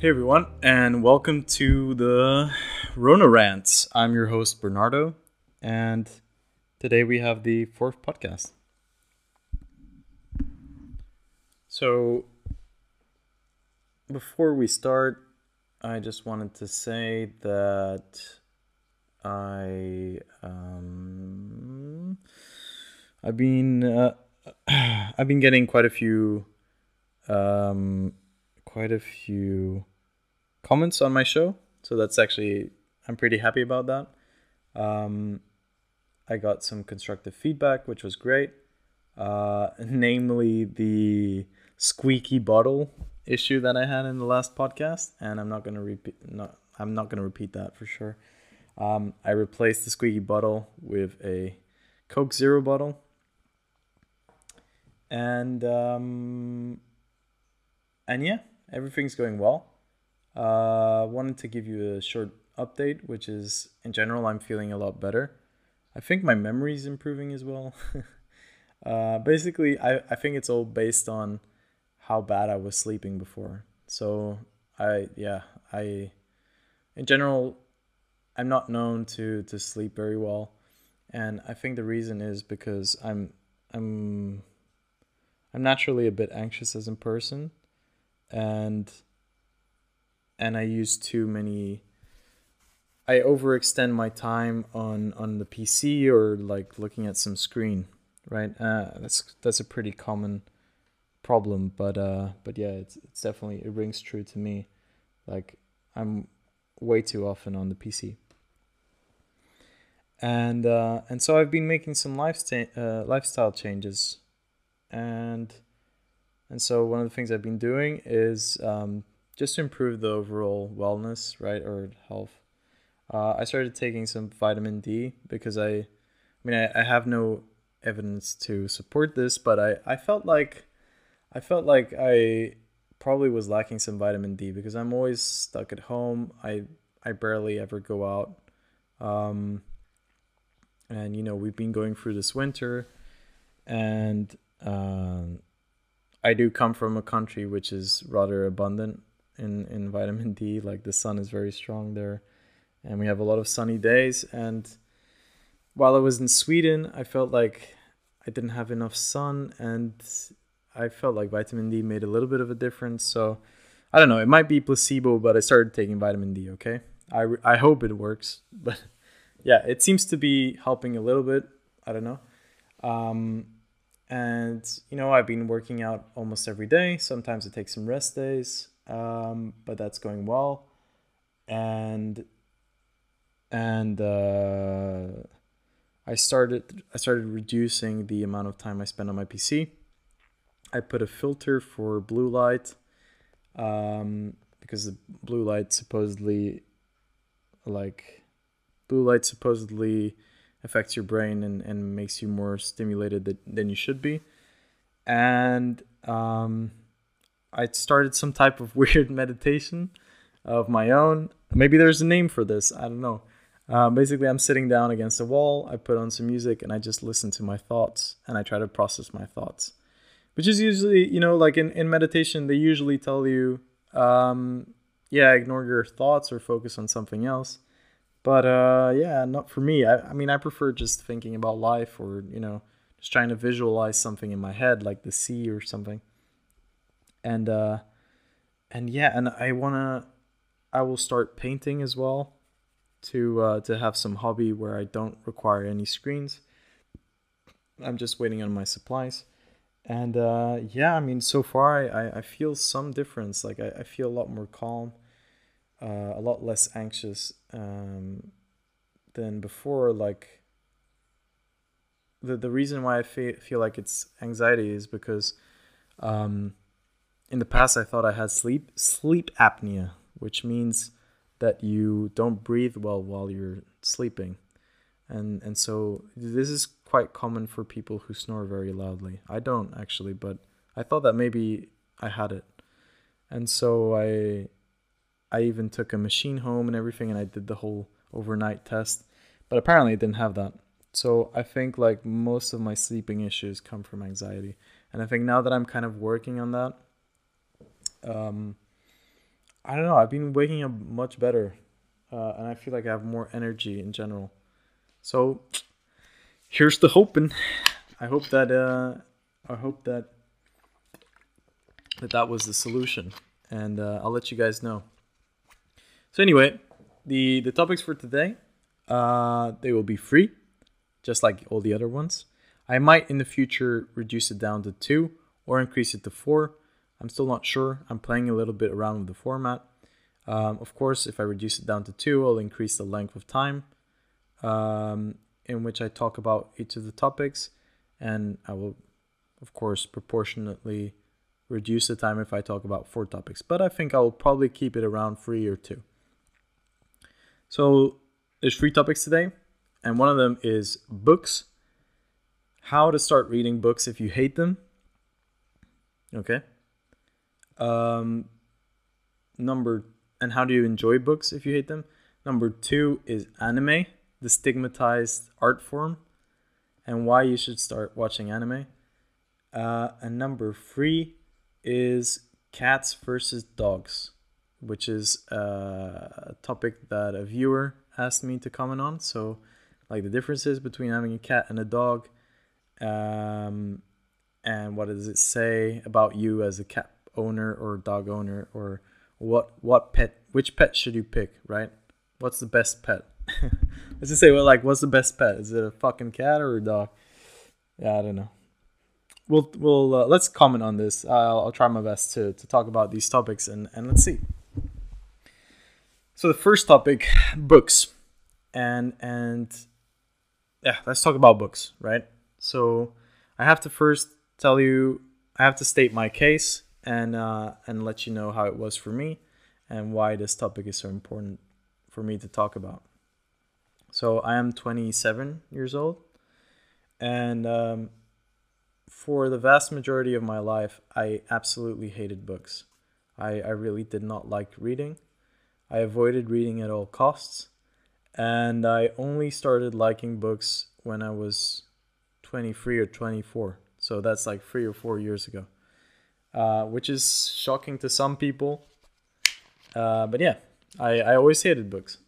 Hey everyone, and welcome to the Rona Rants. I'm your host Bernardo, and today we have the fourth podcast. So, before we start, I just wanted to say that I um, I've been uh, I've been getting quite a few um, quite a few comments on my show. So that's actually I'm pretty happy about that. Um, I got some constructive feedback, which was great. Uh, namely the squeaky bottle issue that I had in the last podcast, and I'm not gonna repeat. Not I'm not gonna repeat that for sure. Um, I replaced the squeaky bottle with a Coke Zero bottle, and um, and yeah, everything's going well. Uh, wanted to give you a short update, which is in general, I'm feeling a lot better. I think my memory is improving as well. uh, basically, I, I think it's all based on how bad I was sleeping before. So I yeah I in general I'm not known to to sleep very well, and I think the reason is because I'm I'm I'm naturally a bit anxious as a person, and and I use too many. I overextend my time on on the PC or like looking at some screen, right? Uh, that's that's a pretty common problem, but uh, but yeah, it's it's definitely it rings true to me. Like I'm way too often on the PC, and uh, and so I've been making some lifestyle uh, lifestyle changes, and and so one of the things I've been doing is um, just to improve the overall wellness, right, or health. Uh, I started taking some vitamin D because I, I mean, I, I have no evidence to support this, but I, I felt like, I felt like I probably was lacking some vitamin D because I'm always stuck at home. I, I barely ever go out. Um, and you know, we've been going through this winter and, um, I do come from a country which is rather abundant in, in vitamin D. Like the sun is very strong there, and we have a lot of sunny days. And while I was in Sweden, I felt like I didn't have enough sun, and I felt like vitamin D made a little bit of a difference. So I don't know. It might be placebo, but I started taking vitamin D. Okay, I I hope it works, but yeah, it seems to be helping a little bit. I don't know. Um, and you know i've been working out almost every day sometimes it takes some rest days um, but that's going well and and uh, i started i started reducing the amount of time i spend on my pc i put a filter for blue light um, because the blue light supposedly like blue light supposedly affects your brain and, and makes you more stimulated than, than you should be. And um, I started some type of weird meditation of my own. Maybe there's a name for this. I don't know. Uh, basically, I'm sitting down against a wall. I put on some music and I just listen to my thoughts and I try to process my thoughts. Which is usually, you know, like in, in meditation, they usually tell you, um, yeah, ignore your thoughts or focus on something else but uh, yeah, not for me. I, I mean, I prefer just thinking about life or, you know, just trying to visualize something in my head, like the sea or something. And, uh, and yeah, and I want to, I will start painting as well to, uh, to have some hobby where I don't require any screens. I'm just waiting on my supplies. And uh, yeah, I mean, so far I, I feel some difference. Like I, I feel a lot more calm uh, a lot less anxious um, than before. Like the the reason why I fe- feel like it's anxiety is because um, in the past I thought I had sleep sleep apnea, which means that you don't breathe well while you're sleeping, and and so this is quite common for people who snore very loudly. I don't actually, but I thought that maybe I had it, and so I I even took a machine home and everything, and I did the whole overnight test. But apparently, it didn't have that. So I think like most of my sleeping issues come from anxiety, and I think now that I'm kind of working on that, um, I don't know. I've been waking up much better, uh, and I feel like I have more energy in general. So here's the hoping. I hope that uh, I hope that that that was the solution, and uh, I'll let you guys know. So anyway, the the topics for today, uh, they will be free, just like all the other ones. I might in the future reduce it down to two or increase it to four. I'm still not sure. I'm playing a little bit around with the format. Um, of course, if I reduce it down to two, I'll increase the length of time um, in which I talk about each of the topics, and I will, of course, proportionately reduce the time if I talk about four topics. But I think I'll probably keep it around three or two. So there's three topics today, and one of them is books. How to start reading books if you hate them. Okay. Um, number and how do you enjoy books if you hate them? Number two is anime, the stigmatized art form, and why you should start watching anime. Uh, and number three is cats versus dogs, which is uh, a topic that a viewer asked me to comment on. So, like the differences between having a cat and a dog, um, and what does it say about you as a cat owner or dog owner, or what what pet which pet should you pick, right? What's the best pet? Let's just say well like what's the best pet? Is it a fucking cat or a dog? Yeah, I don't know. We'll we'll uh, let's comment on this. I'll, I'll try my best to to talk about these topics and and let's see. So the first topic, books, and and yeah, let's talk about books, right? So I have to first tell you, I have to state my case and uh, and let you know how it was for me and why this topic is so important for me to talk about. So I am 27 years old, and um, for the vast majority of my life, I absolutely hated books. I, I really did not like reading. I avoided reading at all costs, and I only started liking books when I was 23 or 24. So that's like three or four years ago. Uh, which is shocking to some people. Uh, but yeah, I, I always hated books.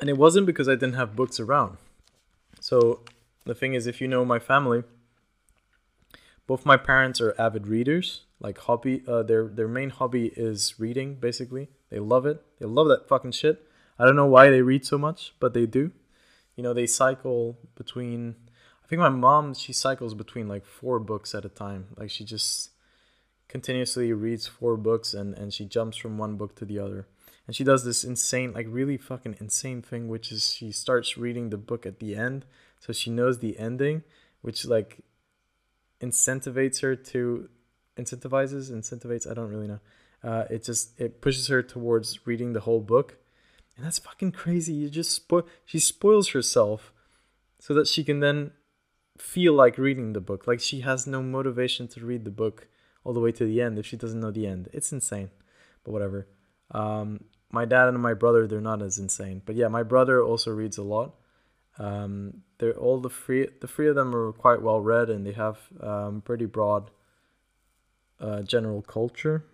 And it wasn't because I didn't have books around. So the thing is, if you know my family, both my parents are avid readers. Like hobby, uh, their their main hobby is reading. Basically, they love it. They love that fucking shit. I don't know why they read so much, but they do. You know, they cycle between I think my mom she cycles between like four books at a time. Like she just continuously reads four books and and she jumps from one book to the other. And she does this insane like really fucking insane thing which is she starts reading the book at the end so she knows the ending which like incentivates her to incentivizes incentivates I don't really know. Uh, it just it pushes her towards reading the whole book. And that's fucking crazy. You just spoil she spoils herself so that she can then feel like reading the book. Like she has no motivation to read the book all the way to the end if she doesn't know the end. It's insane, but whatever. Um, my dad and my brother, they're not as insane, but yeah, my brother also reads a lot. Um, they're all the three. The three of them are quite well read, and they have um, pretty broad uh, general culture.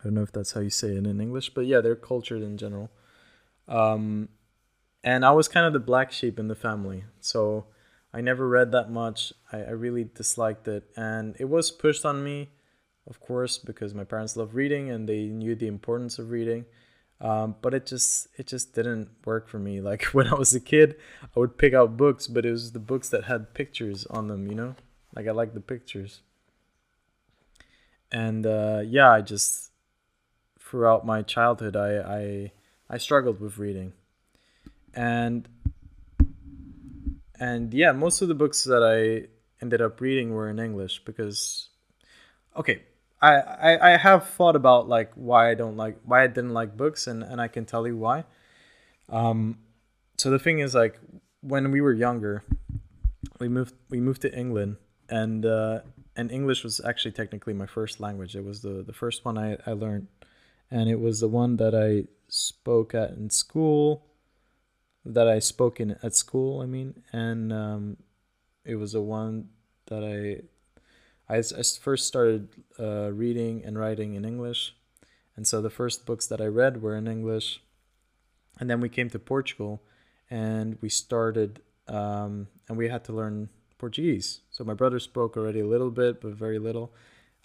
I don't know if that's how you say it in English, but yeah, they're cultured in general. Um, and I was kind of the black sheep in the family, so I never read that much. I, I really disliked it. And it was pushed on me, of course, because my parents love reading and they knew the importance of reading. Um, but it just it just didn't work for me. Like when I was a kid, I would pick out books, but it was the books that had pictures on them, you know? Like I like the pictures. And uh, yeah, I just throughout my childhood I, I I struggled with reading. And and yeah, most of the books that I ended up reading were in English because, okay, I, I, I have thought about like why I don't like why I didn't like books and, and I can tell you why. Um, so the thing is like when we were younger, we moved we moved to England and uh, and English was actually technically my first language. It was the the first one I, I learned, and it was the one that I spoke at in school that I spoke in at school. I mean, and um, it was the one that I I, I first started uh, reading and writing in English, and so the first books that I read were in English, and then we came to Portugal, and we started, um, and we had to learn Portuguese. So my brother spoke already a little bit, but very little,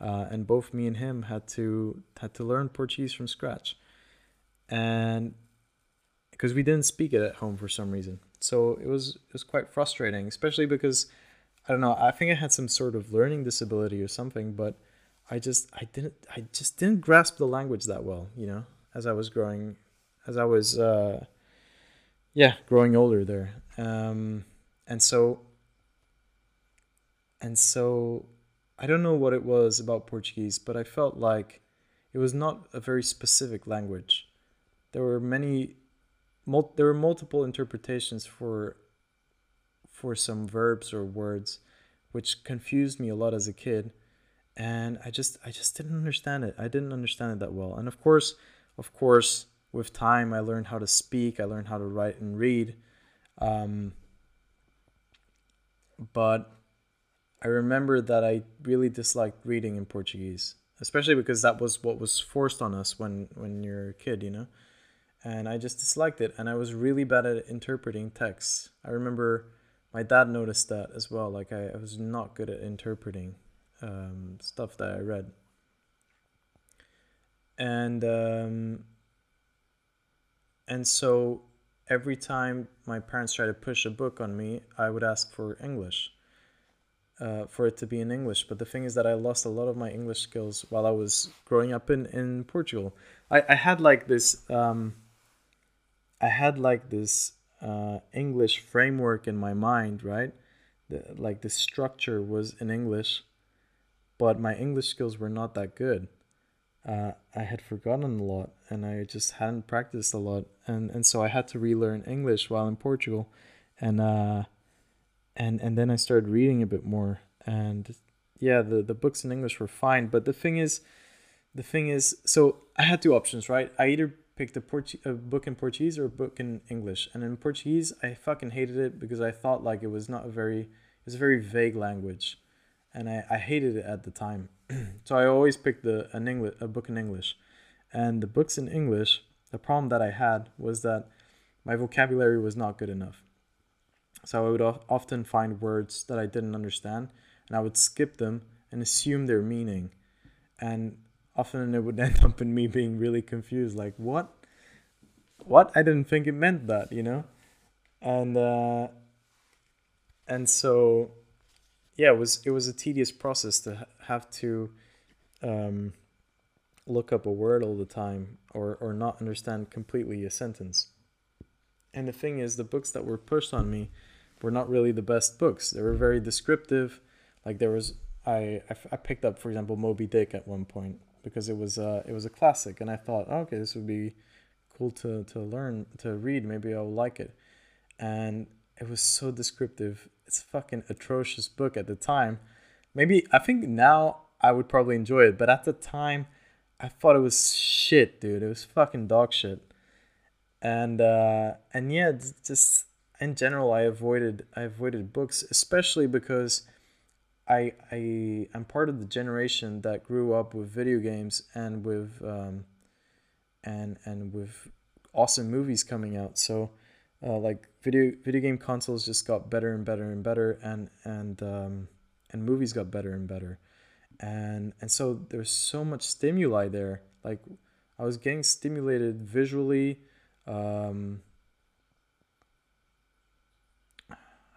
uh, and both me and him had to had to learn Portuguese from scratch, and because we didn't speak it at home for some reason, so it was it was quite frustrating, especially because I don't know. I think I had some sort of learning disability or something, but I just I didn't I just didn't grasp the language that well, you know, as I was growing, as I was uh, yeah growing older there, um, and so and so I don't know what it was about Portuguese, but I felt like it was not a very specific language. There were many, mul- there were multiple interpretations for for some verbs or words, which confused me a lot as a kid. And I just I just didn't understand it. I didn't understand it that well. And of course, of course, with time I learned how to speak, I learned how to write and read. Um, but I remember that I really disliked reading in Portuguese, especially because that was what was forced on us when when you're a kid, you know. And I just disliked it, and I was really bad at interpreting texts. I remember my dad noticed that as well. Like I, I was not good at interpreting um, stuff that I read, and um, and so every time my parents tried to push a book on me, I would ask for English. Uh, for it to be in English. But the thing is that I lost a lot of my English skills while I was growing up in, in Portugal. I, I had like this um, I had like this uh, English framework in my mind, right? The, like the structure was in English, but my English skills were not that good. Uh, I had forgotten a lot, and I just hadn't practiced a lot, and and so I had to relearn English while in Portugal, and uh, and and then I started reading a bit more, and yeah, the the books in English were fine, but the thing is, the thing is, so I had two options, right? I either picked a, Portu- a book in Portuguese or a book in English. And in Portuguese, I fucking hated it because I thought like it was not a very, it was a very vague language, and I, I hated it at the time. so I always picked the an English a book in English, and the books in English. The problem that I had was that my vocabulary was not good enough. So I would often find words that I didn't understand, and I would skip them and assume their meaning, and often it would end up in me being really confused like what what? I didn't think it meant that you know? And uh and so yeah it was it was a tedious process to have to um look up a word all the time or or not understand completely a sentence. And the thing is the books that were pushed on me were not really the best books. They were very descriptive. Like there was I, I, picked up for example moby dick at one point because it was uh, it was a classic, and I thought, oh, okay, this would be cool to to learn to read. Maybe I'll like it, and it was so descriptive. It's a fucking atrocious book at the time. Maybe I think now I would probably enjoy it, but at the time, I thought it was shit, dude. It was fucking dog shit, and uh, and yeah, just in general, I avoided I avoided books, especially because I I am part of the generation that grew up with video games and with um, and and with awesome movies coming out. So uh, like video video game consoles just got better and better and better, and and um, and movies got better and better, and and so there's so much stimuli there. Like I was getting stimulated visually. Um,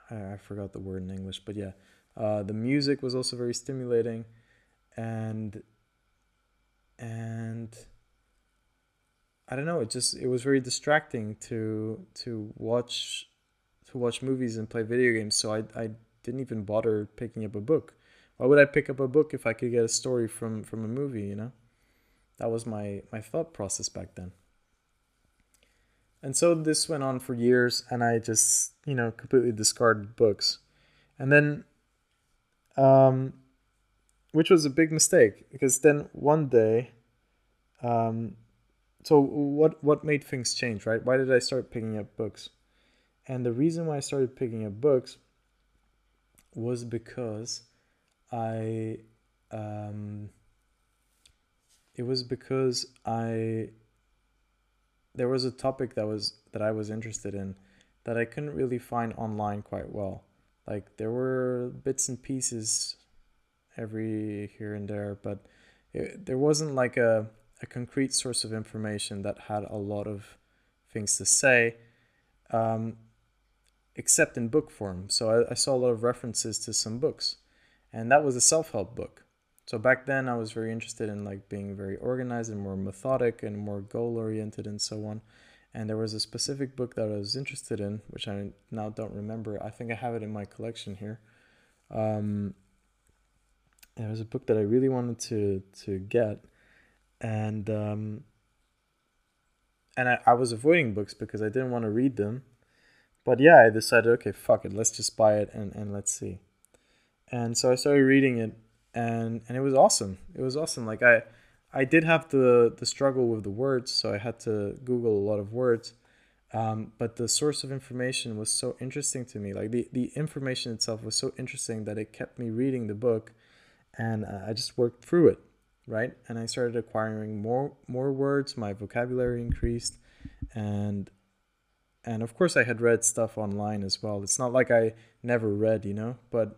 I, I forgot the word in English, but yeah uh, the music was also very stimulating, and and I don't know. It just it was very distracting to to watch to watch movies and play video games. So I I didn't even bother picking up a book. Why would I pick up a book if I could get a story from from a movie? You know, that was my my thought process back then. And so this went on for years, and I just you know completely discarded books. And then um, which was a big mistake because then one day, um, so what what made things change, right? Why did I start picking up books? And the reason why I started picking up books was because I um, it was because I there was a topic that was that I was interested in that I couldn't really find online quite well. Like there were bits and pieces every here and there, but it, there wasn't like a a concrete source of information that had a lot of things to say, um, except in book form. So I, I saw a lot of references to some books, and that was a self help book. So back then I was very interested in like being very organized and more methodic and more goal oriented and so on. And there was a specific book that I was interested in, which I now don't remember. I think I have it in my collection here. Um, it was a book that I really wanted to to get, and um, and I, I was avoiding books because I didn't want to read them. But yeah, I decided, okay, fuck it, let's just buy it and, and let's see. And so I started reading it and and it was awesome. It was awesome. Like I I did have the the struggle with the words, so I had to Google a lot of words. Um, but the source of information was so interesting to me. Like the, the information itself was so interesting that it kept me reading the book, and uh, I just worked through it, right? And I started acquiring more more words. My vocabulary increased, and and of course I had read stuff online as well. It's not like I never read, you know, but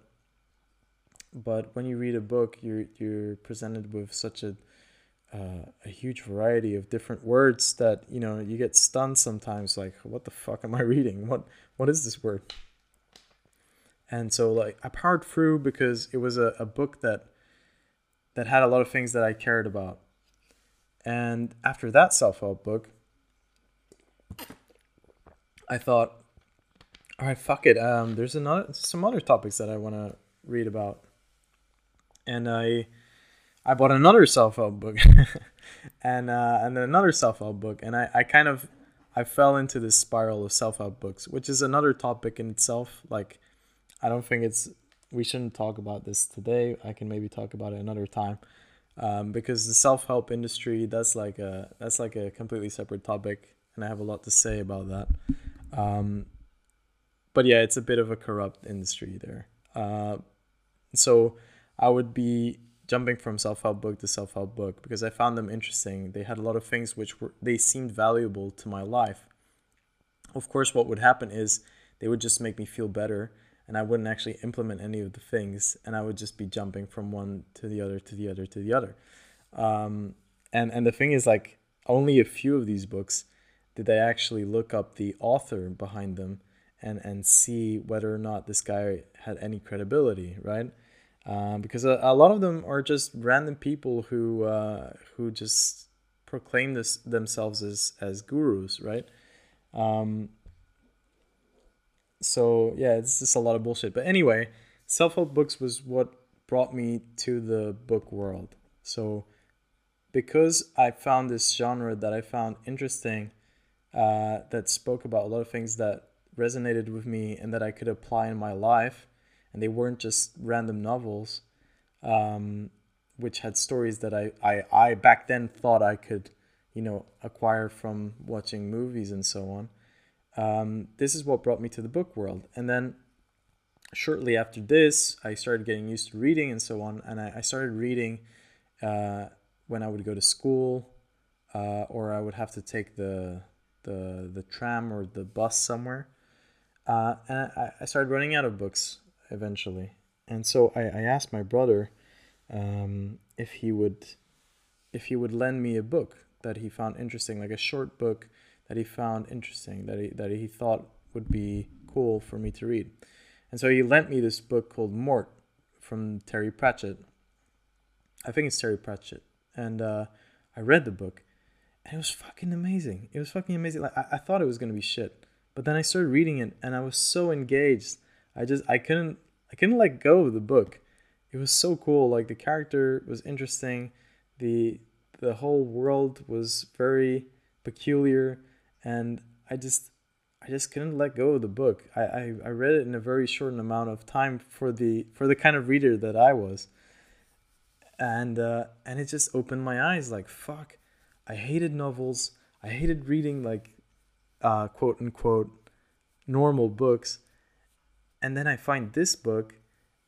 but when you read a book, you're you're presented with such a uh, a huge variety of different words that you know you get stunned sometimes. Like, what the fuck am I reading? What what is this word? And so, like, I powered through because it was a, a book that that had a lot of things that I cared about. And after that self help book, I thought, all right, fuck it. Um, there's another some other topics that I want to read about and I I bought another self help book, and uh, and another self help book, and I I kind of I fell into this spiral of self help books, which is another topic in itself. Like, I don't think it's we shouldn't talk about this today. I can maybe talk about it another time, um, because the self help industry that's like a that's like a completely separate topic, and I have a lot to say about that. Um, but yeah, it's a bit of a corrupt industry there. Uh, so I would be jumping from self-help book to self-help book because I found them interesting. They had a lot of things which were they seemed valuable to my life. Of course, what would happen is they would just make me feel better and I wouldn't actually implement any of the things and I would just be jumping from one to the other to the other to the other. Um, and and the thing is like only a few of these books did I actually look up the author behind them and and see whether or not this guy had any credibility, right? Um, because a, a, lot of them are just random people who uh, who just proclaim this themselves as as gurus, right? Um, so yeah, it's just a lot of bullshit. But anyway, self help books was what brought me to the book world. So because I found this genre that I found interesting, uh, that spoke about a lot of things that resonated with me and that I could apply in my life and they weren't just random novels, um, which had stories that I, I, I back then thought I could, you know, acquire from watching movies and so on. Um, this is what brought me to the book world. And then shortly after this, I started getting used to reading and so on. And I, I started reading uh, when I would go to school uh, or I would have to take the, the, the tram or the bus somewhere. Uh, and I, I started running out of books eventually. And so I, I asked my brother um, if he would if he would lend me a book that he found interesting, like a short book that he found interesting, that he that he thought would be cool for me to read. And so he lent me this book called Mort from Terry Pratchett. I think it's Terry Pratchett. And uh, I read the book and it was fucking amazing. It was fucking amazing. Like I, I thought it was gonna be shit. But then I started reading it and I was so engaged I just I couldn't I couldn't let go of the book. It was so cool. Like the character was interesting. The the whole world was very peculiar and I just I just couldn't let go of the book. I, I, I read it in a very short amount of time for the for the kind of reader that I was. And uh, and it just opened my eyes like fuck. I hated novels. I hated reading like uh, quote unquote normal books and then I find this book,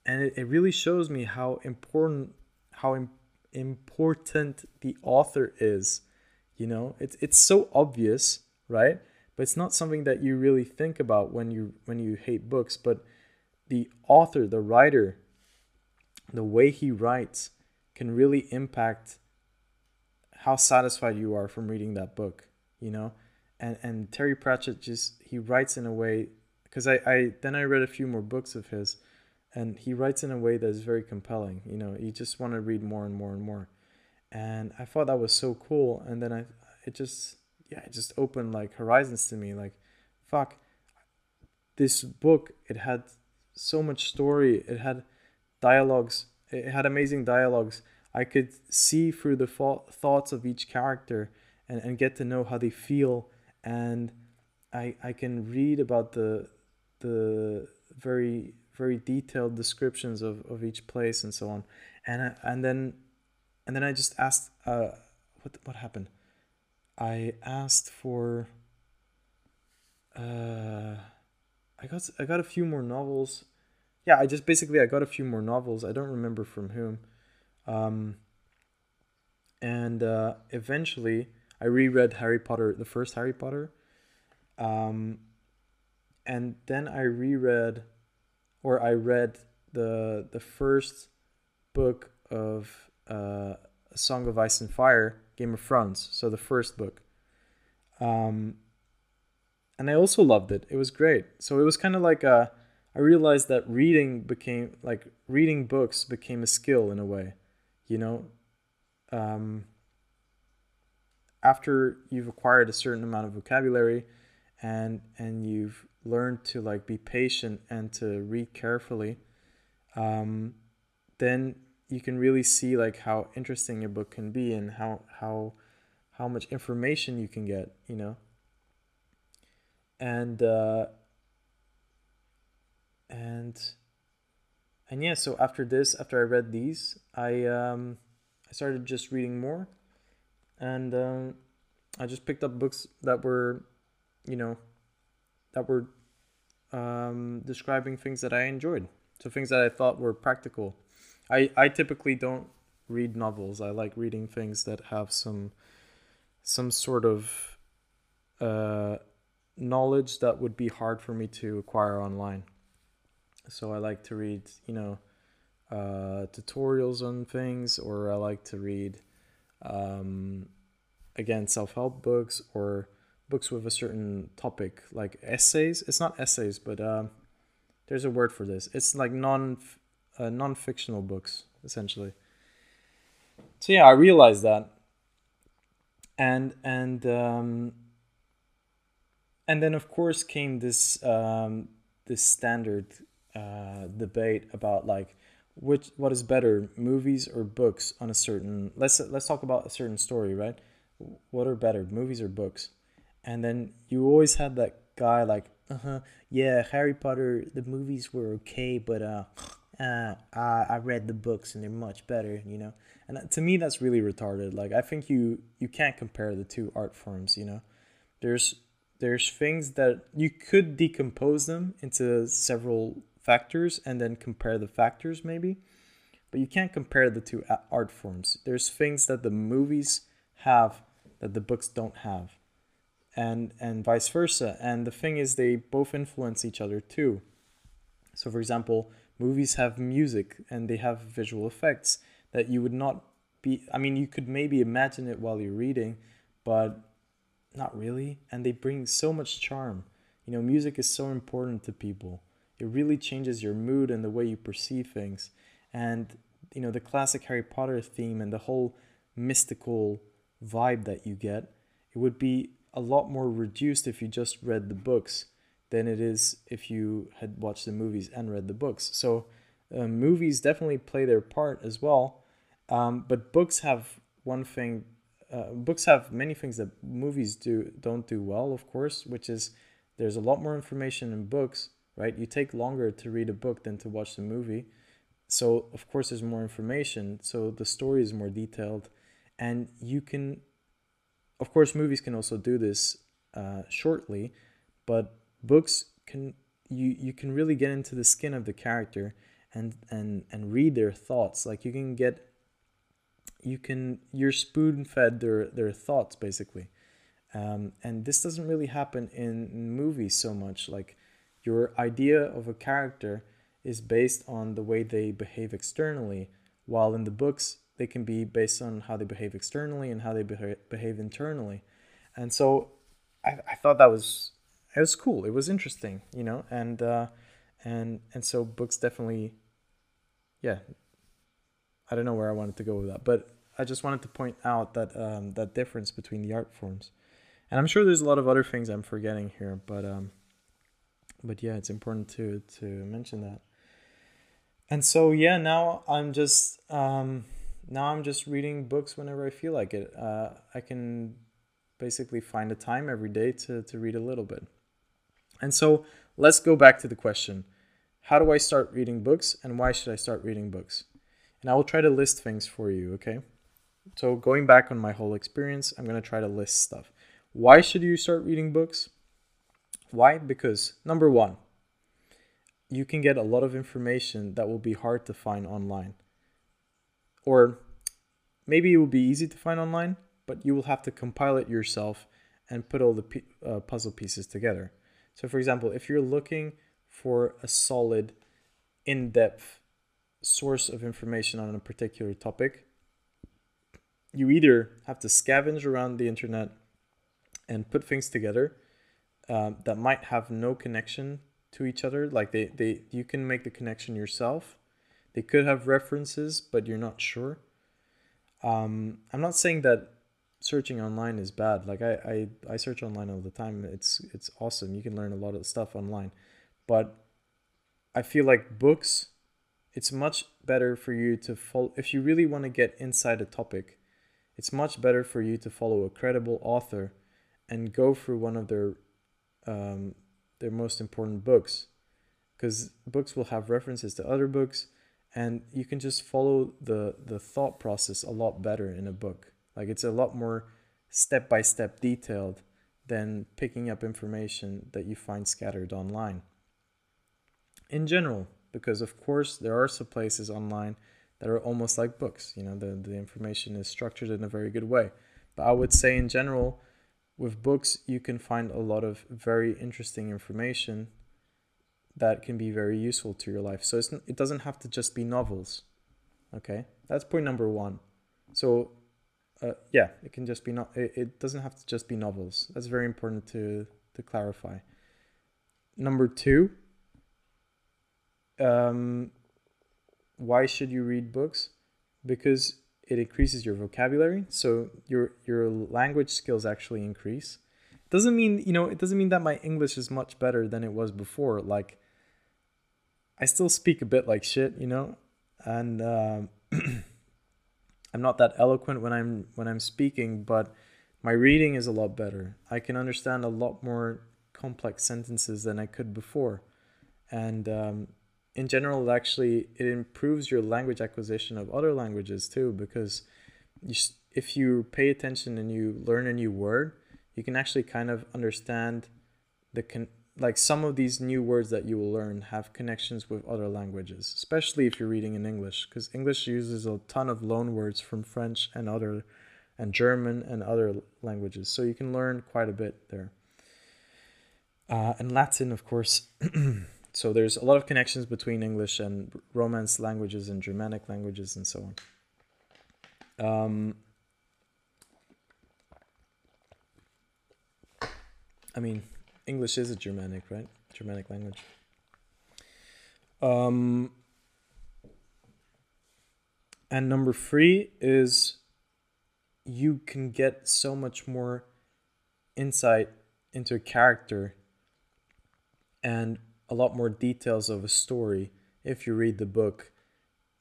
and it, it really shows me how important how Im- important the author is. You know, it's it's so obvious, right? But it's not something that you really think about when you when you hate books. But the author, the writer, the way he writes can really impact how satisfied you are from reading that book. You know, and and Terry Pratchett just he writes in a way because I, I then I read a few more books of his and he writes in a way that is very compelling you know you just want to read more and more and more. And I thought that was so cool and then I it just yeah it just opened like horizons to me like fuck this book it had so much story it had dialogues it had amazing dialogues. I could see through the thoughts of each character and, and get to know how they feel and I I can read about the the very very detailed descriptions of, of each place and so on. And I, and then and then I just asked uh what what happened? I asked for uh I got I got a few more novels. Yeah I just basically I got a few more novels. I don't remember from whom. Um and uh eventually I reread Harry Potter the first Harry Potter. Um and then I reread, or I read the the first book of uh, Song of Ice and Fire, Game of Thrones. So the first book. Um, and I also loved it. It was great. So it was kind of like a, I realized that reading became like reading books became a skill in a way, you know. Um, after you've acquired a certain amount of vocabulary, and and you've learned to like be patient and to read carefully um, then you can really see like how interesting a book can be and how how how much information you can get you know? And uh, and and yeah so after this after i read these i um i started just reading more. And um, i just picked up books that were you know that were um, describing things that I enjoyed. So things that I thought were practical. I, I typically don't read novels. I like reading things that have some some sort of uh, knowledge that would be hard for me to acquire online. So I like to read, you know, uh, tutorials on things, or I like to read, um, again, self help books or books with a certain topic, like essays. It's not essays, but uh, there's a word for this. It's like non uh, non fictional books essentially. So yeah, I realized that, and and um, and then of course came this um, this standard uh, debate about like which what is better, movies or books on a certain. Let's let's talk about a certain story, right? What are better, movies or books? And then you always had that guy like uh-huh yeah harry potter the movies were okay but uh uh, I, I read the books and they're much better, you know. And to me, that's really retarded. Like, I think you you can't compare the two art forms. You know, there's there's things that you could decompose them into several factors and then compare the factors maybe, but you can't compare the two art forms. There's things that the movies have that the books don't have and and vice versa. And the thing is they both influence each other too. So for example movies have music and they have visual effects that you would not be i mean you could maybe imagine it while you're reading but not really. And they bring so much charm. You know music is so important to people. It really changes your mood and the way you perceive things. And you know the classic harry potter theme and the whole mystical vibe that you get it would be a lot more reduced if you just read the books than it is if you had watched the movies and read the books. So uh, movies definitely play their part as well, um, but books have one thing. Uh, books have many things that movies do don't do well, of course, which is there's a lot more information in books, right? You take longer to read a book than to watch the movie. So, of course, there's more information. So, the story is more detailed. And you can of course, movies can also do this uh, shortly, but books can you you can really get into the skin of the character and and and read their thoughts. Like you can get you can you're spoon fed their their thoughts basically, um, and this doesn't really happen in movies so much. Like your idea of a character is based on the way they behave externally, while in the books they can be based on how they behave externally and how they behave, behave internally. And so I, I thought that was it was cool. It was interesting, you know, and uh, and and so books definitely, yeah. I don't know where I wanted to go with that, but I just wanted to point out that um, that difference between the art forms, and I'm sure there's a lot of other things I'm forgetting here, but um, but yeah, it's important to to mention that. And so yeah, now I'm just um, now I'm just reading books whenever I feel like it. Uh, I can basically find a time every day to to read a little bit. And so let's go back to the question: How do I start reading books, and why should I start reading books? And I will try to list things for you. Okay. So going back on my whole experience, I'm gonna try to list stuff. Why should you start reading books? Why? Because number one, you can get a lot of information that will be hard to find online. Or maybe it will be easy to find online, but you will have to compile it yourself and put all the uh, puzzle pieces together. So, for example, if you're looking for a solid, in depth source of information on a particular topic, you either have to scavenge around the internet and put things together uh, that might have no connection to each other like they, they you can make the connection yourself they could have references but you're not sure. Um, i'm not saying that searching online is bad. Like I, I i search online all the time. It's it's awesome. You can learn a lot of stuff online. But i feel like books it's much better for you to follow if you really want to get inside a topic it's much better for you to follow a credible author and go through one of their um, their most important books. Because books will have references to other books and you can just follow the the thought process a lot better in a book. Like it's a lot more step by step detailed than picking up information that you find scattered online. In general because of course there are some places online that are almost like books you know the, the information is structured in a very good way. But i would say in general with books, you can find a lot of very interesting information that can be very useful to your life. So it doesn't have to just be novels. Okay, that's point number one. So, uh, yeah, it can just be not. It, it doesn't have to just be novels. That's very important to to clarify. Number two. Um, why should you read books? Because it increases your vocabulary so your your language skills actually increase doesn't mean you know it doesn't mean that my english is much better than it was before. Like i still speak a bit like shit you know? And uh, i'm not that eloquent when i'm when i'm speaking but my reading is a lot better. I can understand a lot more complex sentences than i could before. And um, in general it actually it improves your language acquisition of other languages too because you, if you pay attention and you learn a new word you can actually kind of understand the con- like some of these new words that you will learn have connections with other languages especially if you're reading in english because english uses a ton of loan words from french and other and german and other languages so you can learn quite a bit there uh, and latin of course so there's a lot of connections between English and Romance languages and Germanic languages and so on. Um, I mean, English is a Germanic, right? Germanic language. Um, and number three is you can get so much more insight into a character and a lot more details of a story if you read the book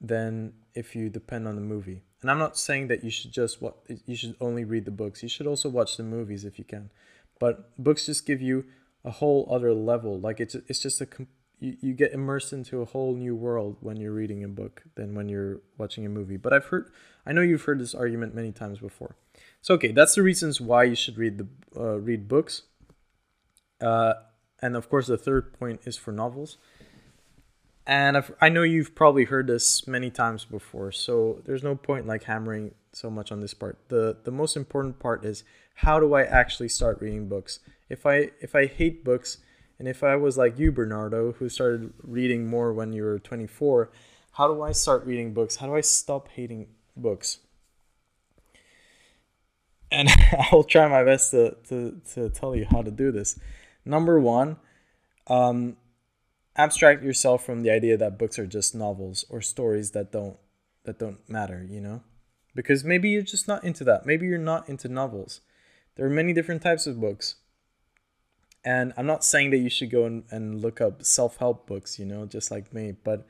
than if you depend on the movie. And I'm not saying that you should just what you should only read the books. You should also watch the movies if you can. But books just give you a whole other level. Like it's it's just a you, you get immersed into a whole new world when you're reading a book than when you're watching a movie. But I've heard I know you've heard this argument many times before. So okay, that's the reasons why you should read the uh, read books. Uh, and of course, the third point is for novels. and I've, i know you've probably heard this many times before so there's no point like hammering so much on this part the the most important part is how do i actually start reading books? If i if i hate books and if i was like you bernardo who started reading more when you were 24 how do i start reading books? How do i stop hating books? And i'll try my best to, to, to tell you how to do this. Number one um, abstract yourself from the idea that books are just novels or stories that don't that don't matter you know? Because maybe you're just not into that. Maybe you're not into novels there are many different types of books. And i'm not saying that you should go and, and look up self-help books you know just like me but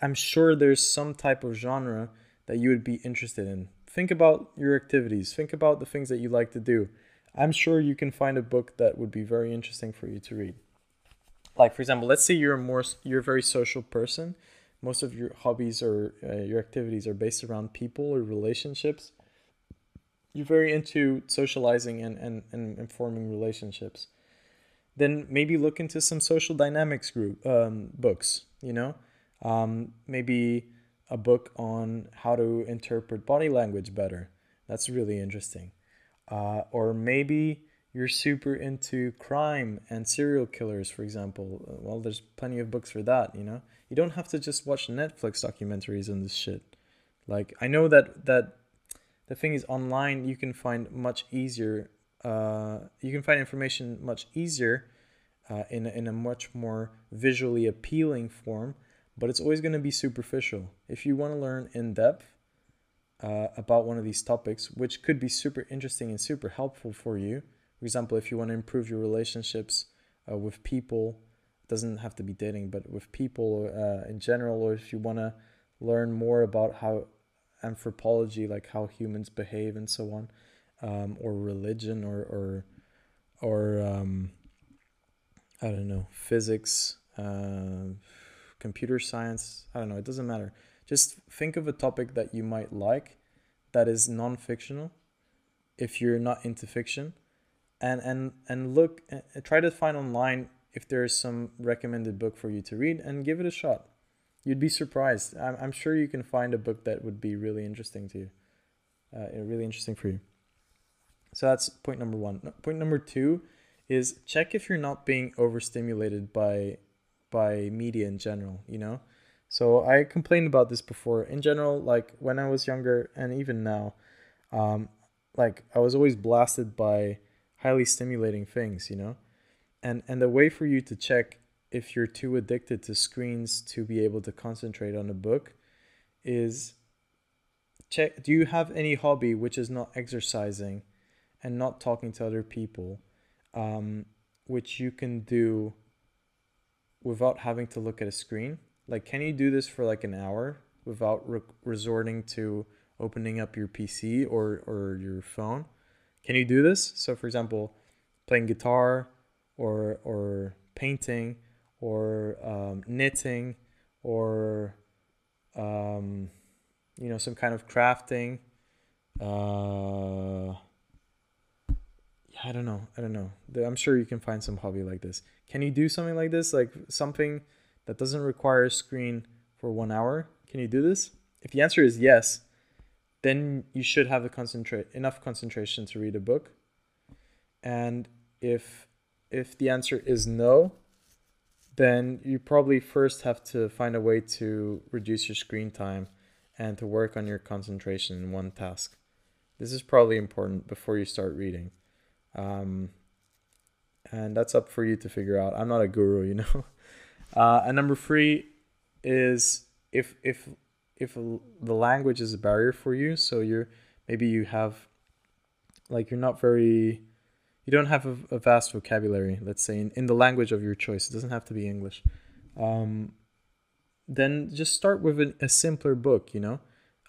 i'm sure there's some type of genre that you would be interested in. Think about your activities. Think about the things that you like to do. I'm sure you can find a book that would be very interesting for you to read. Like for example let's say you're a more you're a very social person. Most of your hobbies or uh, your activities are based around people or relationships you're very into socializing and, and, and, and forming relationships then maybe look into some social dynamics group um, books you know um, maybe a book on how to interpret body language better that's really interesting uh, or maybe you're super into crime and serial killers, for example, uh, well, there's plenty of books for that, you know? You don't have to just watch Netflix documentaries on this shit. Like, I know that, that the thing is, online you can find much easier, uh, you can find information much easier uh, in, a, in a much more visually appealing form, but it's always going to be superficial. If you want to learn in depth, uh, about one of these topics, which could be super interesting and super helpful for you, for example, if you want to improve your relationships uh, with people, doesn't have to be dating, but with people uh, in general, or if you want to learn more about how anthropology, like how humans behave and so on, um, or religion, or or or um, I don't know, physics, uh, computer science. I don't know. It doesn't matter. Just think of a topic that you might like that is non-fictional if you're not into fiction and and and look uh, try to find online if there's some recommended book for you to read and give it a shot you'd be surprised. I'm, I'm sure you can find a book that would be really interesting to you uh, really interesting for you. So that's point number one. Point number two is check if you're not being overstimulated by by media in general you know? So i complained about this before. In general like when i was younger and even now um, like i was always blasted by highly stimulating things, you know? And and the way for you to check if you're too addicted to screens to be able to concentrate on a book is check do you have any hobby which is not exercising and not talking to other people um, which you can do without having to look at a screen like can you do this for like an hour without re- resorting to opening up your pc or, or your phone can you do this? So, for example, playing guitar or or painting or um, knitting or um, you know some kind of crafting. Uh, I don't know. I don't know. I'm sure you can find some hobby like this. Can you do something like this? Like something that doesn't require a screen for one hour? Can you do this? If the answer is yes, then you should have the concentrate enough concentration to read a book. And if if the answer is no, then you probably first have to find a way to reduce your screen time and to work on your concentration in one task. This is probably important before you start reading. Um, and that's up for you to figure out. I'm not a guru, you know. Uh, and number three is if if if the language is a barrier for you so you're maybe you have like you're not very you don't have a, a vast vocabulary let's say in, in the language of your choice it doesn't have to be english um, then just start with an, a simpler book you know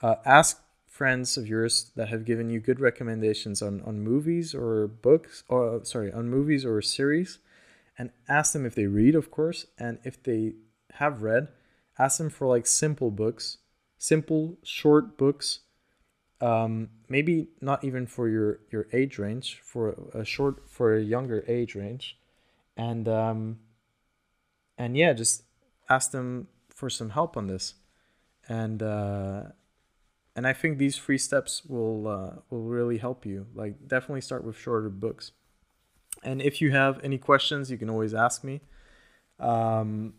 uh, ask friends of yours that have given you good recommendations on, on movies or books or sorry on movies or series and ask them if they read of course and if they have read ask them for like simple books simple, short books. Um, maybe not even for your your age range, for a short for a younger age range, and um, and yeah, just ask them for some help on this, and uh, and I think these three steps will uh, will really help you. Like definitely start with shorter books, and if you have any questions, you can always ask me. Um,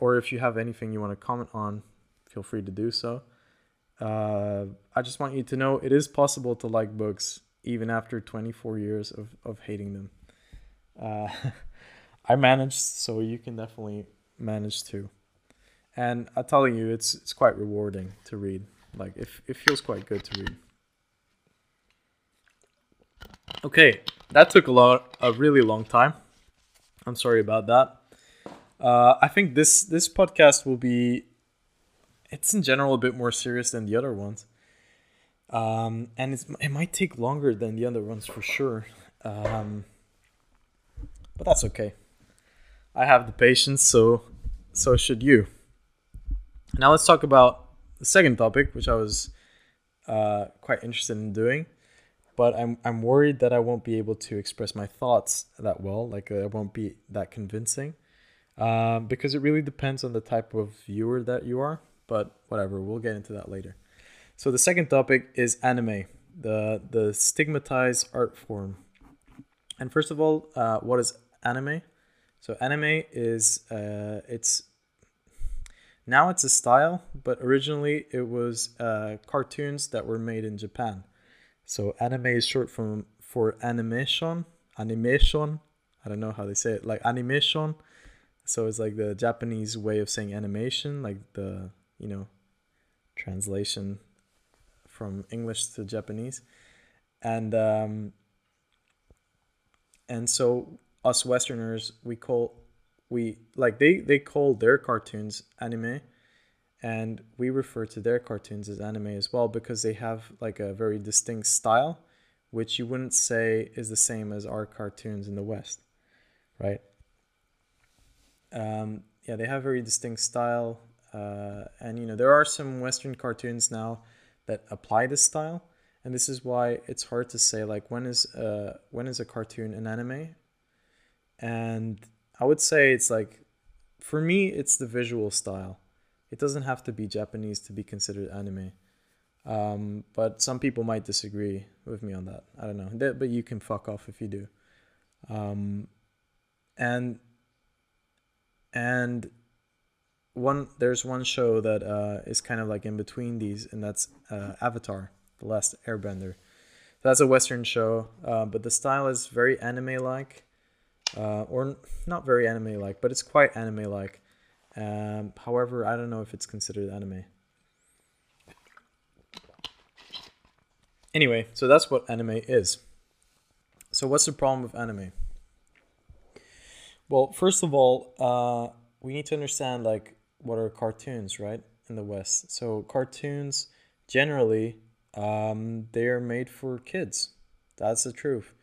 or if you have anything you want to comment on, feel free to do so. Uh, I just want you to know it is possible to like books even after 24 years of, of hating them. Uh, I managed, so you can definitely manage too. And I'm telling you, it's it's quite rewarding to read. Like it, it feels quite good to read. Okay, that took a lot a really long time. I'm sorry about that. Uh, I think this this podcast will be it's in general a bit more serious than the other ones. Um, and it might take longer than the other ones for sure. Um, but that's okay. I have the patience, so so should you. Now let's talk about the second topic, which I was uh, quite interested in doing, but I'm I'm worried that I won't be able to express my thoughts that well. Like uh, it won't be that convincing, um, because it really depends on the type of viewer that you are. But whatever, we'll get into that later. So the second topic is anime, the the stigmatized art form. And first of all, uh, what is anime? So anime is uh, it's now it's a style, but originally it was uh, cartoons that were made in Japan. So anime is short from for animation, animation. I don't know how they say it, like animation. So it's like the Japanese way of saying animation, like the you know translation from English to Japanese, and um, and so us Westerners we call we like they they call their cartoons anime. And we refer to their cartoons as anime as well because they have like a very distinct style which you wouldn't say is the same as our cartoons in the west right? Um, yeah they have very distinct style uh, and you know there are some western cartoons now that apply this style and this is why it's hard to say like when is uh when is a cartoon an anime and I would say it's like, for me, it's the visual style. It doesn't have to be Japanese to be considered anime. Um, but some people might disagree with me on that. I don't know. But you can fuck off if you do. Um, and and one there's one show that uh, is kind of like in between these, and that's uh, Avatar: The Last Airbender. That's a Western show, uh, but the style is very anime-like uh, or not very anime like, but it's quite anime like. Um, however, I don't know if it's considered anime. Anyway, so that's what anime is. So, what's the problem with anime? Well, first of all, uh, we need to understand like what are cartoons, right? In the West, so cartoons generally um, they are made for kids. That's the truth.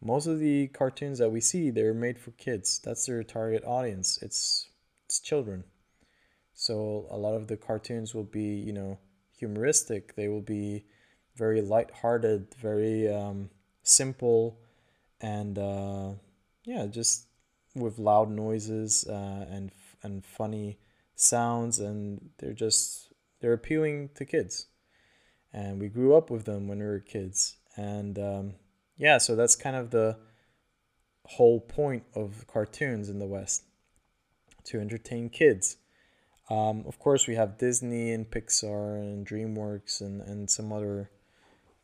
Most of the cartoons that we see they're made for kids. That's their target audience. It's it's children. So a lot of the cartoons will be you know humoristic. They will be very light-hearted very um, simple and uh, yeah just with loud noises uh, and and funny sounds and they're just they're appealing to kids and we grew up with them when we were kids and um, yeah, so that's kind of the whole point of cartoons in the West to entertain kids. Um, of course, we have Disney and Pixar and DreamWorks and, and some other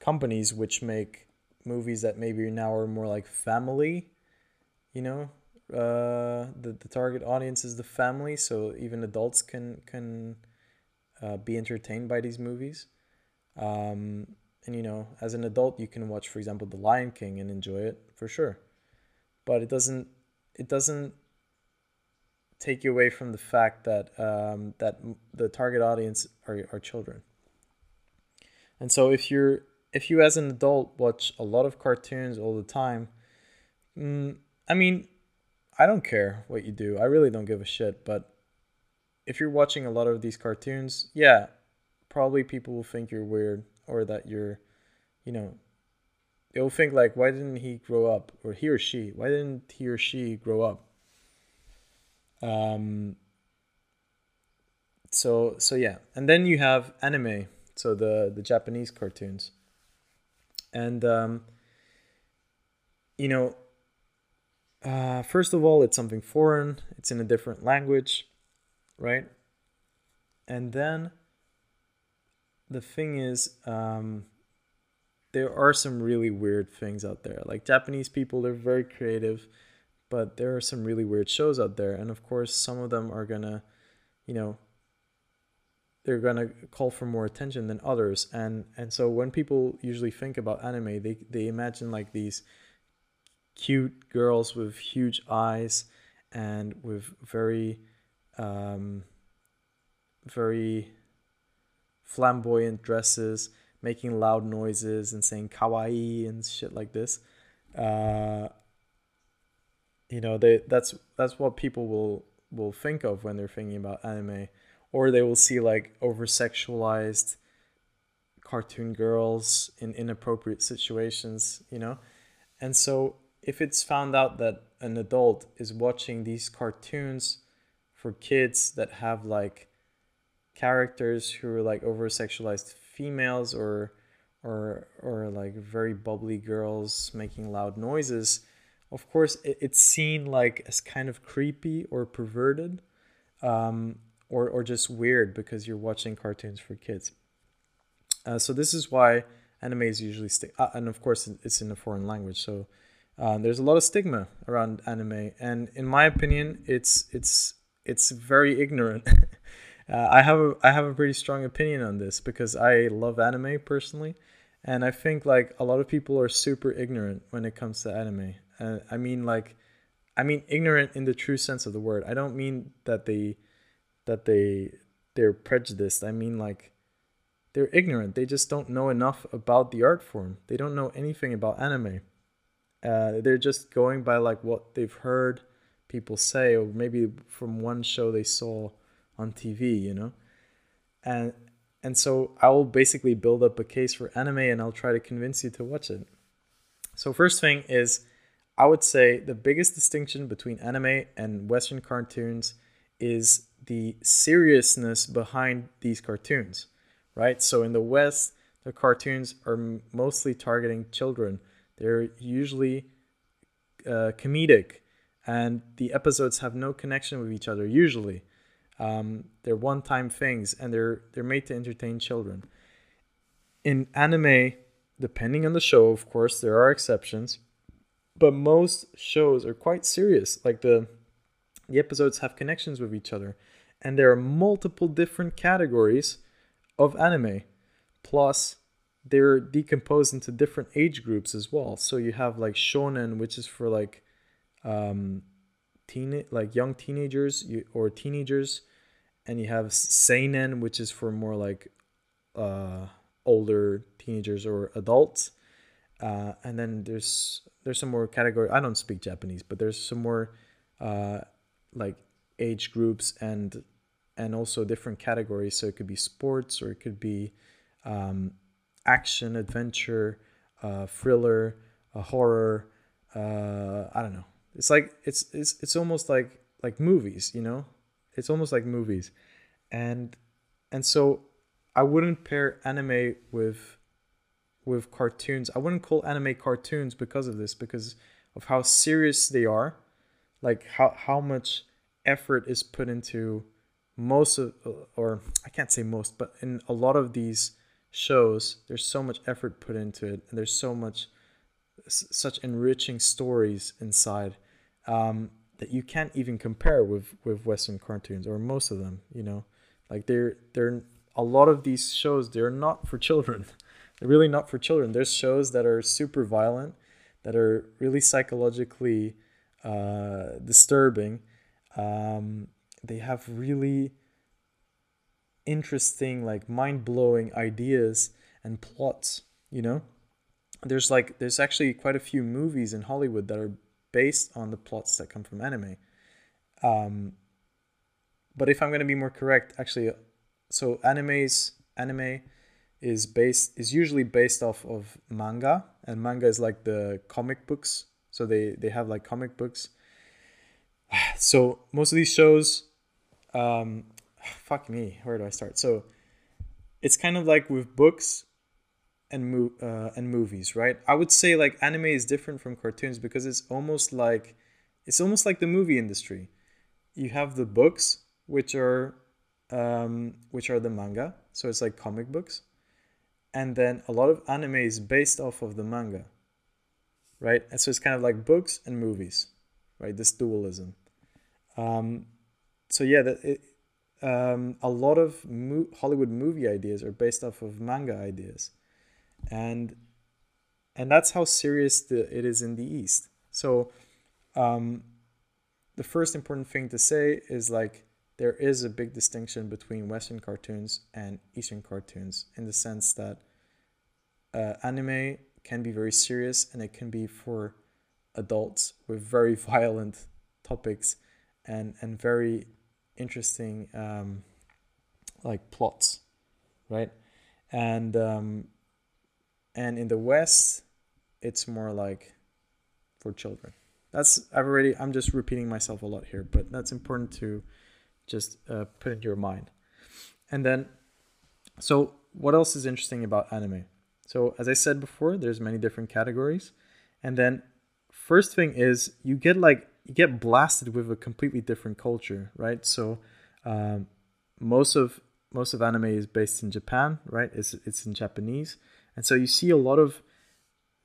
companies which make movies that maybe now are more like family, you know. Uh, the, the target audience is the family, so even adults can can uh, be entertained by these movies. Um, and you know as an adult you can watch for example the lion king and enjoy it for sure but it doesn't it doesn't take you away from the fact that um, that the target audience are, are children and so if you're if you as an adult watch a lot of cartoons all the time mm, i mean i don't care what you do. I really don't give a shit but if you're watching a lot of these cartoons yeah probably people will think you're weird or that you're, you know, they'll think like, why didn't he grow up, or he or she, why didn't he or she grow up? Um, so so yeah, and then you have anime, so the the Japanese cartoons, and um, you know, uh, first of all, it's something foreign. It's in a different language, right? And then the thing is, um, there are some really weird things out there. Like Japanese people, they're very creative, but there are some really weird shows out there. And of course, some of them are gonna, you know, they're gonna call for more attention than others. And and so when people usually think about anime, they they imagine like these cute girls with huge eyes and with very um, very flamboyant dresses making loud noises and saying kawaii and shit like this. Uh, you know they that's that's what people will will think of when they're thinking about anime. Or they will see like over sexualized cartoon girls in inappropriate situations you know? And so if it's found out that an adult is watching these cartoons for kids that have like characters who are like over sexualized females or or or like very bubbly girls making loud noises of course it's seen like as kind of creepy or perverted um, or, or just weird because you're watching cartoons for kids. Uh, so this is why anime is usually stick uh, and of course it's in a foreign language so uh, there's a lot of stigma around anime, and in my opinion, it's it's it's very ignorant. uh, I have a, I have a pretty strong opinion on this because I love anime personally, and I think like a lot of people are super ignorant when it comes to anime. Uh, I mean like, I mean ignorant in the true sense of the word. I don't mean that they that they they're prejudiced. I mean like they're ignorant. They just don't know enough about the art form. They don't know anything about anime uh, they're just going by like what they've heard people say, or maybe from one show they saw on TV, you know. And and so I will basically build up a case for anime, and I'll try to convince you to watch it. So first thing is, I would say the biggest distinction between anime and Western cartoons is the seriousness behind these cartoons, right? So in the West, the cartoons are mostly targeting children they're usually uh, comedic, and the episodes have no connection with each other. Usually, um, they're one-time things, and they're they're made to entertain children. In anime, depending on the show, of course, there are exceptions, but most shows are quite serious. Like the the episodes have connections with each other, and there are multiple different categories of anime. Plus, they're decomposed into different age groups as well. So you have like shonen, which is for like um, teen like young teenagers or teenagers, and you have seinen, which is for more like uh, older teenagers or adults. Uh, and then there's there's some more category. I don't speak Japanese, but there's some more uh, like age groups and and also different categories. So it could be sports or it could be um, action, adventure, uh, thriller, uh, horror. Uh, I don't know. It's like it's it's it's almost like like movies, you know. It's almost like movies, and and so I wouldn't pair anime with with cartoons. I wouldn't call anime cartoons because of this, because of how serious they are, like how how much effort is put into most of or I can't say most, but in a lot of these shows there's so much effort put into it and there's so much such enriching stories inside um, that you can't even compare with with western cartoons or most of them you know? Like they're they're a lot of these shows they're not for children. They're really not for children. There's shows that are super violent that are really psychologically uh, disturbing. Um, they have really interesting like mind-blowing ideas and plots you know? There's like there's actually quite a few movies in hollywood that are based on the plots that come from anime. Um, but if i'm going to be more correct actually so animes anime is based is usually based off of manga and manga is like the comic books. So they they have like comic books. So most of these shows um, fuck me, where do I start? So it's kind of like with books and mo- uh, and movies, right? I would say like anime is different from cartoons because it's almost like it's almost like the movie industry. You have the books, which are um, which are the manga, so it's like comic books, and then a lot of anime is based off of the manga, right? And so it's kind of like books and movies, right? This dualism. Um, so yeah, that it, um, a lot of mo- Hollywood movie ideas are based off of manga ideas, and and that's how serious the, it is in the East. So, um, the first important thing to say is like there is a big distinction between Western cartoons and Eastern cartoons in the sense that uh, anime can be very serious and it can be for adults with very violent topics and and very interesting um, like plots, right? And um, and in the West, it's more like for children. That's I've already. I'm just repeating myself a lot here, but that's important to just uh, put in your mind. And then, so what else is interesting about anime? So as I said before, there's many different categories, and then first thing is you get like you get blasted with a completely different culture, right? So um, most of most of anime is based in Japan, right? It's it's in Japanese, and so you see a lot of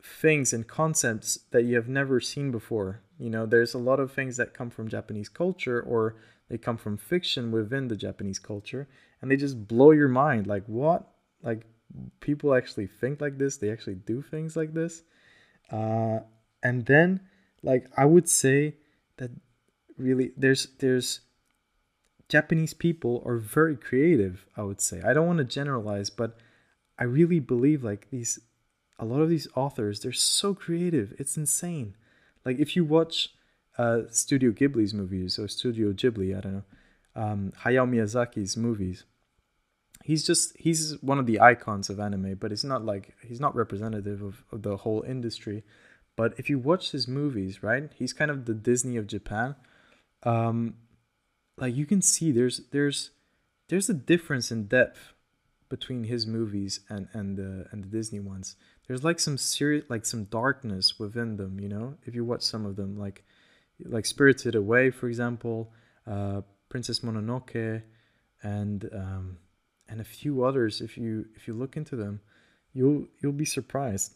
things and concepts that you have never seen before. You know, there's a lot of things that come from Japanese culture or they come from fiction within the Japanese culture, and they just blow your mind. Like what? Like people actually think like this? They actually do things like this? Uh, and then, like I would say that really there's there's Japanese people are very creative, I would say. I don't want to generalize, but I really believe like these a lot of these authors, they're so creative. It's insane. Like if you watch uh, Studio Ghibli's movies or Studio Ghibli, I don't know, um, Hayao Miyazaki's movies. He's just he's one of the icons of anime, but it's not like he's not representative of, of the whole industry. But if you watch his movies, right, he's kind of the Disney of Japan. Um, like you can see, there's there's there's a difference in depth between his movies and and the and the Disney ones. There's like some serious like some darkness within them, you know. If you watch some of them, like like Spirited Away, for example, uh, Princess Mononoke, and um, and a few others. If you if you look into them, you'll you'll be surprised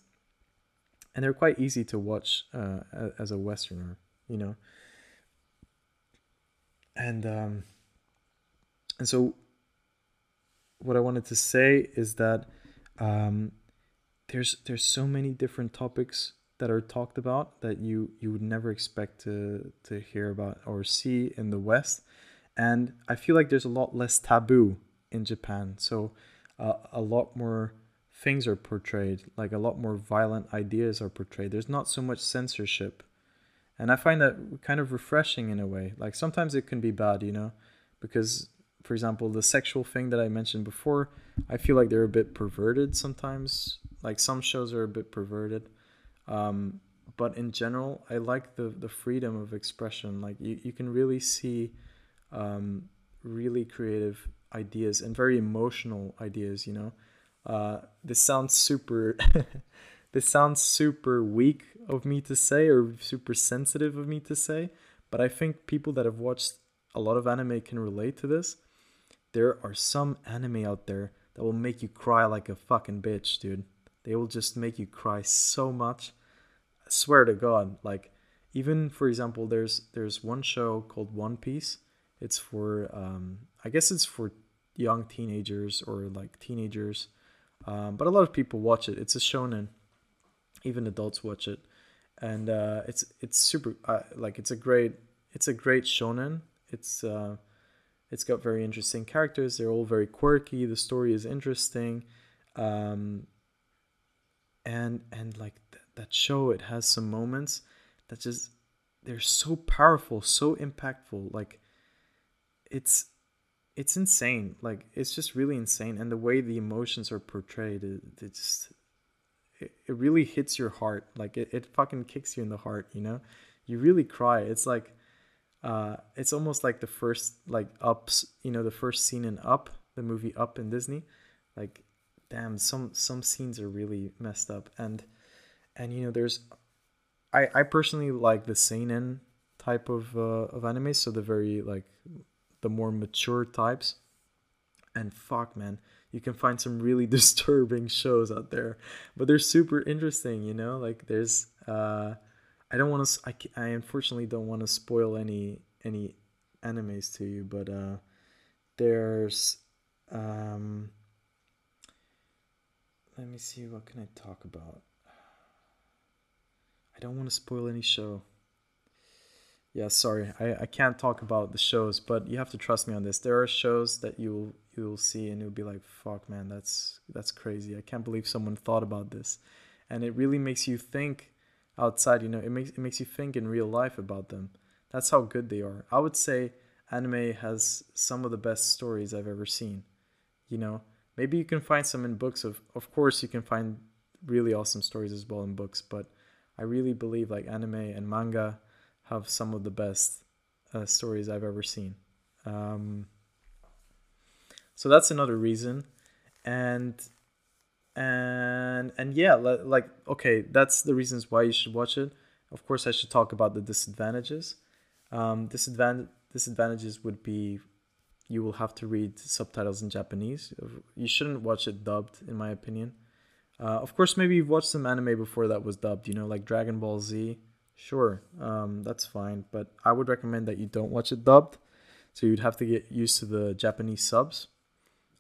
and they're quite easy to watch uh, as a Westerner, you know. And um, and so, what I wanted to say is that um, there's there's so many different topics that are talked about that you you would never expect to to hear about or see in the West, and I feel like there's a lot less taboo in Japan. So uh, a lot more things are portrayed, like a lot more violent ideas are portrayed. There's not so much censorship. And I find that kind of refreshing in a way. Like sometimes it can be bad, you know, because, for example, the sexual thing that I mentioned before, I feel like they're a bit perverted sometimes. Like some shows are a bit perverted. Um, but in general, I like the, the freedom of expression. Like you, you can really see um, really creative ideas and very emotional ideas, you know uh, this sounds super. this sounds super weak of me to say or super sensitive of me to say, but I think people that have watched a lot of anime can relate to this. There are some anime out there that will make you cry like a fucking bitch, dude. They will just make you cry so much. I swear to God, like even for example, there's there's one show called One Piece. It's for um, I guess it's for young teenagers or like teenagers um, but a lot of people watch it. It's a shonen. Even adults watch it, and uh, it's it's super uh, like it's a great it's a great shonen. It's uh, it's got very interesting characters. They're all very quirky. The story is interesting, um, and and like th- that show, it has some moments that just they're so powerful, so impactful. Like it's it's insane. Like it's just really insane, and the way the emotions are portrayed, it, it just it, it really hits your heart. Like it, it fucking kicks you in the heart. You know, you really cry. It's like uh, it's almost like the first like ups, you know, the first scene in Up, the movie Up in Disney. Like, damn, some some scenes are really messed up, and and you know, there's, I I personally like the seinen type of uh, of anime, so the very like the more mature types. And fuck, man, you can find some really disturbing shows out there, but they're super interesting. You know, like there's uh I don't want to. I, I unfortunately don't want to spoil any any animes to you, but uh, there's. Um, let me see. What can I talk about? I don't want to spoil any show. Yeah, sorry, I, I can't talk about the shows, but you have to trust me on this. There are shows that you'll you'll see and you'll be like, "Fuck, man, that's that's crazy. I can't believe someone thought about this," and it really makes you think outside you know it makes it makes you think in real life about them. That's how good they are. I would say anime has some of the best stories i've ever seen you know? Maybe you can find some in books. Of of course you can find really awesome stories as well in books but i really believe like anime and manga have some of the best uh, stories i've ever seen. Um, so that's another reason. And and and yeah like okay that's the reasons why you should watch it. Of course i should talk about the disadvantages. Um, disadvantage disadvantages would be you will have to read subtitles in japanese. You shouldn't watch it dubbed in my opinion. Uh, of course maybe you've watched some anime before that was dubbed you know like dragon ball z sure um, that's fine but i would recommend that you don't watch it dubbed so you'd have to get used to the japanese subs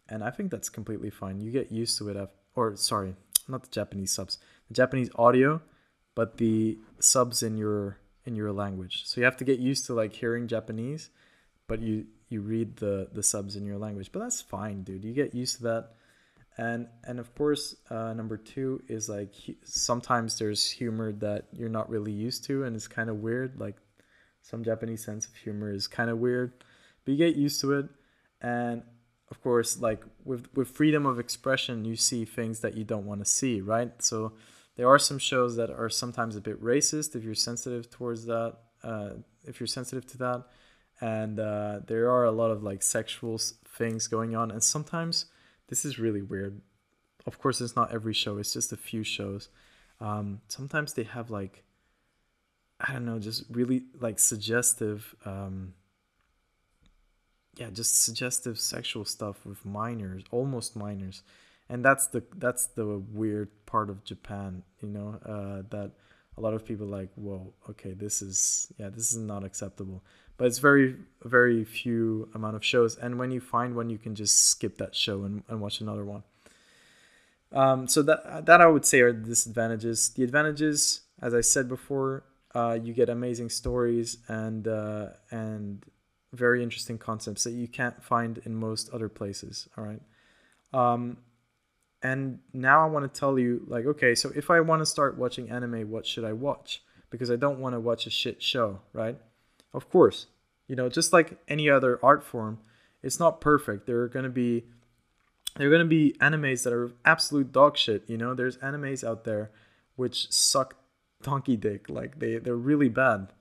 and i think that's completely fine you get used to it or sorry, not the Japanese subs, the Japanese audio, but the subs in your in your language. So you have to get used to like hearing Japanese, but you you read the the subs in your language. But that's fine, dude. You get used to that. And and of course, uh, number two is like sometimes there's humor that you're not really used to, and it's kind of weird. Like some Japanese sense of humor is kind of weird, but you get used to it. And of course like with with freedom of expression you see things that you don't want to see right so there are some shows that are sometimes a bit racist if you're sensitive towards that uh, if you're sensitive to that and uh, there are a lot of like sexual things going on and sometimes this is really weird. Of course it's not every show it's just a few shows. Um, sometimes they have like i don't know just really like suggestive um, yeah just suggestive sexual stuff with minors almost minors. And that's the that's the weird part of japan you know uh, that a lot of people like whoa okay this is yeah this is not acceptable but it's very very few amount of shows and when you find one you can just skip that show and, and watch another one um, so that that i would say are the disadvantages the advantages as i said before uh, you get amazing stories and uh, and very interesting concepts that you can't find in most other places. All right. Um, and now I want to tell you, like, okay, so if I want to start watching anime, what should I watch? Because I don't want to watch a shit show, right? Of course, you know, just like any other art form, it's not perfect. There are going to be there are going to be animes that are absolute dog shit, you know? There's animes out there which suck donkey dick. Like they they're really bad.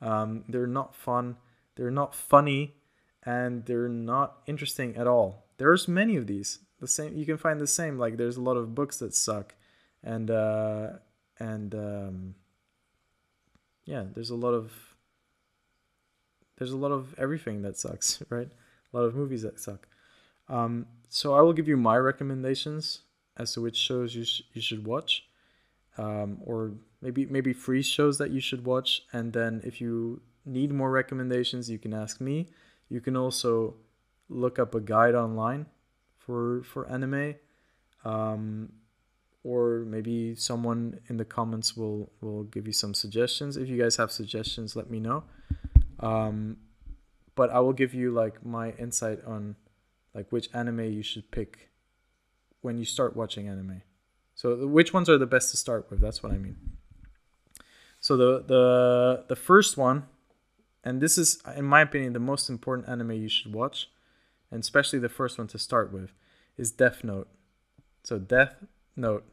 Um, they're not fun they're not funny and they're not interesting at all. There's many of these. The same you can find the same like there's a lot of books that suck and uh and um yeah, there's a lot of there's a lot of everything that sucks, right? A lot of movies that suck. Um, so I will give you my recommendations as to which shows you sh- you should watch, um, or maybe maybe free shows that you should watch. And then if you need more recommendations, you can ask me. You can also look up a guide online for for anime, um, or maybe someone in the comments will will give you some suggestions. If you guys have suggestions, let me know. Um, but I will give you like my insight on like which anime you should pick when you start watching anime. So which ones are the best to start with? That's what I mean. So the the the first one and this is in my opinion the most important anime you should watch and especially the first one to start with is death note so death note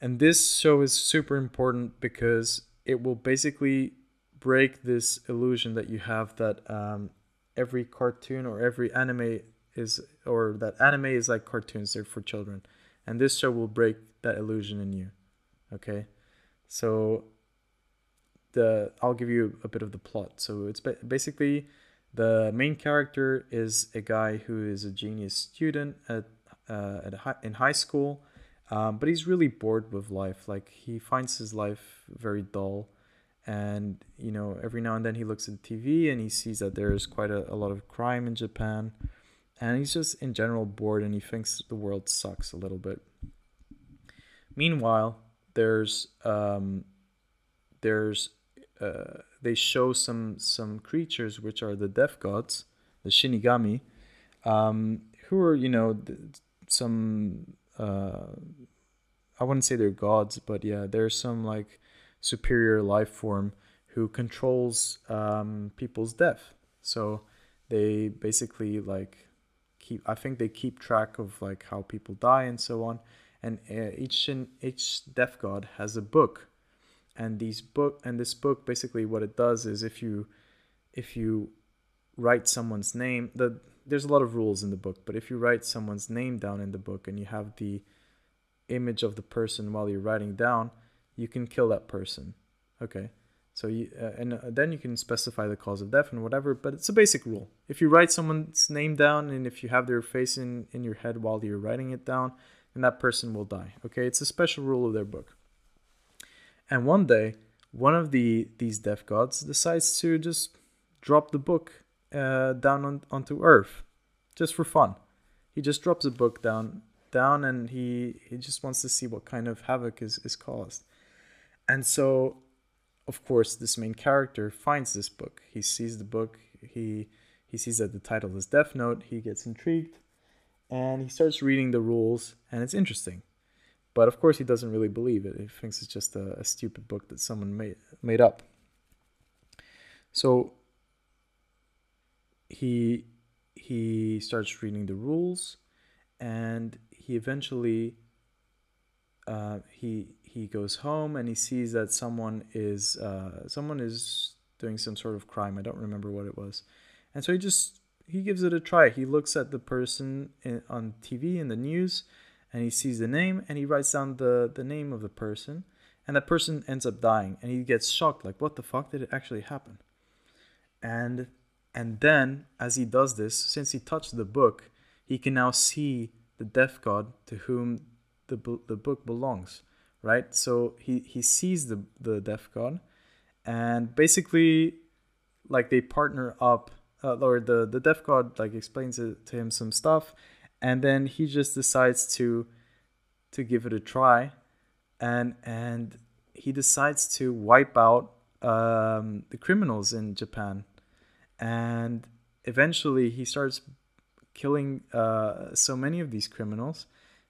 and this show is super important because it will basically break this illusion that you have that um, every cartoon or every anime is or that anime is like cartoons they're for children. And this show will break that illusion in you okay? So the i'll give you a bit of the plot. So it's basically the main character is a guy who is a genius student at, uh, at high, in high school um, but he's really bored with life. Like he finds his life very dull and you know every now and then he looks at TV and he sees that there's quite a, a lot of crime in Japan. And he's just in general bored and he thinks the world sucks a little bit. Meanwhile there's um, there's uh, they show some some creatures which are the death gods the shinigami um, who are you know some uh, i wouldn't say they're gods but yeah there's some like superior life form who controls um, people's death. So they basically like keep. I think they keep track of like how people die and so on. And uh, each each death god has a book, and these book and this book basically what it does is if you if you write someone's name the there's a lot of rules in the book but if you write someone's name down in the book and you have the image of the person while you're writing down you can kill that person. Okay. So you uh, and uh, then you can specify the cause of death and whatever, but it's a basic rule. If you write someone's name down and if you have their face in in your head while you're writing it down, then that person will die. Okay? It's a special rule of their book. And one day, one of the these death gods decides to just drop the book uh, down on, onto Earth, just for fun. He just drops a book down down, and he he just wants to see what kind of havoc is is caused. And so, of course, this main character finds this book. He sees the book. He he sees that the title is Death Note. He gets intrigued, and he starts reading the rules, and it's interesting. But of course, he doesn't really believe it. He thinks it's just a, a stupid book that someone made made up. So he he starts reading the rules, and he eventually uh, he he goes home and he sees that someone is uh, someone is doing some sort of crime. I don't remember what it was, and so he just he gives it a try. He looks at the person in, on TV in the news, and he sees the name and he writes down the the name of the person, and that person ends up dying, and he gets shocked like what the fuck did it actually happen, and and then as he does this, since he touched the book, he can now see the death god to whom the the book belongs right? So he he sees the the death god, and basically, like they partner up. Uh, or the the death god like explains it to him some stuff, and then he just decides to to give it a try, and and he decides to wipe out um, the criminals in Japan, and eventually he starts killing uh, so many of these criminals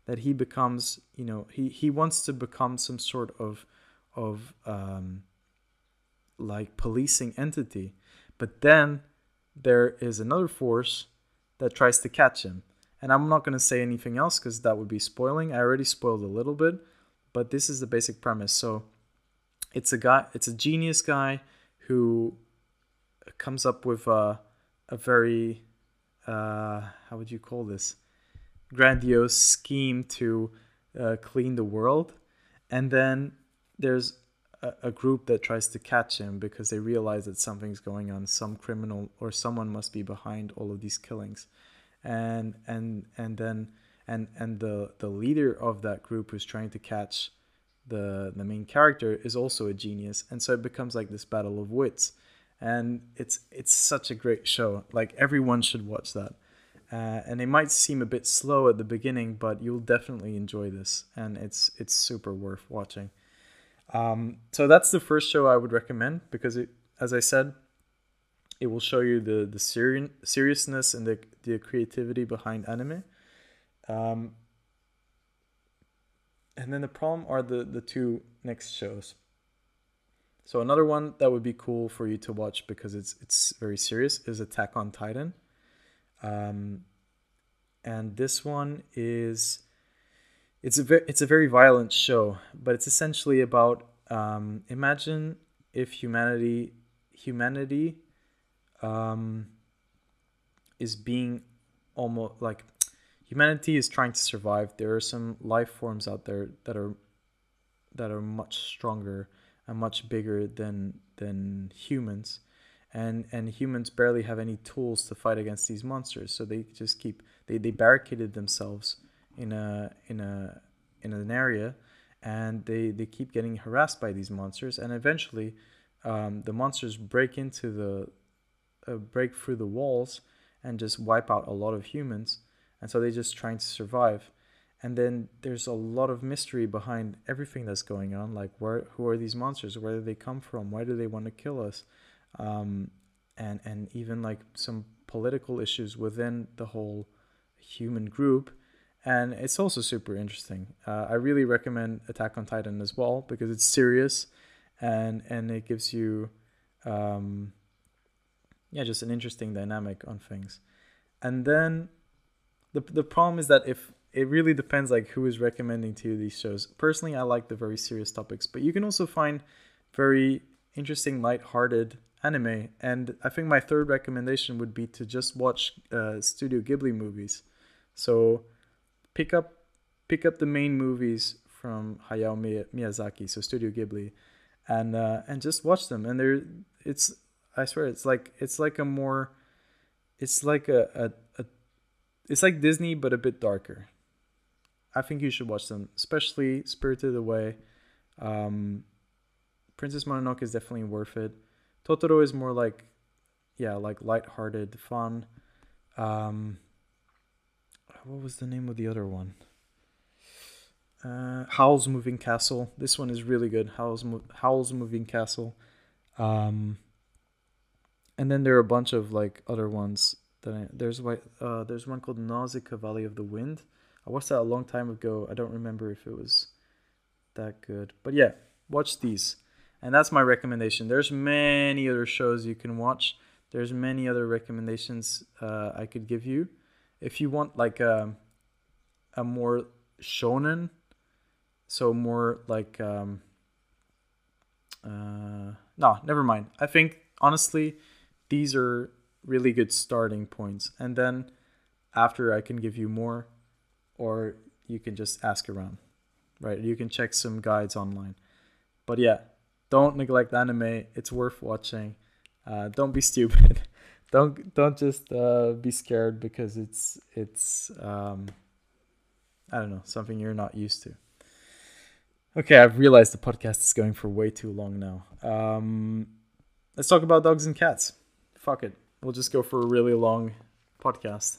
that he becomes you know he he wants to become some sort of of um, like policing entity. But then there is another force that tries to catch him. And i'm not going to say anything else because that would be spoiling. I already spoiled a little bit but this is the basic premise. So it's a guy it's a genius guy who comes up with a, a very uh, how would you call this grandiose scheme to uh, clean the world, and then there's a, a, group that tries to catch him because they realize that something's going on. Some criminal or someone must be behind all of these killings, and and and then and and the the leader of that group who's trying to catch the the main character is also a genius, and so it becomes like this battle of wits, and it's it's such a great show. Like everyone should watch that. Uh, and it might seem a bit slow at the beginning, but you'll definitely enjoy this, and it's it's super worth watching. Um, so that's the first show I would recommend because it, as I said, it will show you the the seri- seriousness and the the creativity behind anime. Um, and then the problem are the the two next shows. So another one that would be cool for you to watch because it's it's very serious is Attack on Titan. Um, and this one is it's a very it's a very violent show, but it's essentially about um, imagine if humanity humanity um, is being almost like humanity is trying to survive. There are some life forms out there that are that are much stronger and much bigger than than humans and and humans barely have any tools to fight against these monsters. So they just keep they, they barricaded themselves in a in a in an area and they they keep getting harassed by these monsters. And eventually um, the monsters break into the uh, break through the walls and just wipe out a lot of humans. And so they're just trying to survive. And then there's a lot of mystery behind everything that's going on. Like where who are these monsters? Where do they come from? Why do they want to kill us um, and and even like some political issues within the whole human group. And it's also super interesting. Uh, i really recommend attack on titan as well because it's serious and and it gives you um, yeah just an interesting dynamic on things. And then the, the problem is that if it really depends like who is recommending to you these shows. Personally, I like the very serious topics, but you can also find very interesting, light-hearted anime. And I think my third recommendation would be to just watch uh, Studio Ghibli movies. So pick up pick up the main movies from Hayao Miyazaki, so Studio Ghibli, and uh, and just watch them. And they're it's I swear it's like it's like a more it's like a, a, a it's like Disney but a bit darker. I think you should watch them, especially Spirited Away. Um, Princess Mononoke is definitely worth it. Totoro is more like, yeah, like light-hearted, fun. Um, what was the name of the other one? Uh, Howl's Moving Castle. This one is really good. Howl's Mo- Howl's Moving Castle. Um, and then there are a bunch of like other ones that I, there's uh, there's one called Nausicaa Valley of the Wind I watched that a long time ago. I don't remember if it was that good. But yeah, watch these. And that's my recommendation. There's many other shows you can watch. There's many other recommendations uh, I could give you. If you want like a, a more shonen, so more like um, uh, no, never mind. I think honestly, these are really good starting points. And then after I can give you more or you can just ask around, right? You can check some guides online. But yeah, don't neglect anime. It's worth watching. Uh, don't be stupid. don't don't just uh, be scared because it's it's um, I don't know something you're not used to. Okay, I've realized the podcast is going for way too long now. Um, let's talk about dogs and cats. Fuck it, we'll just go for a really long podcast.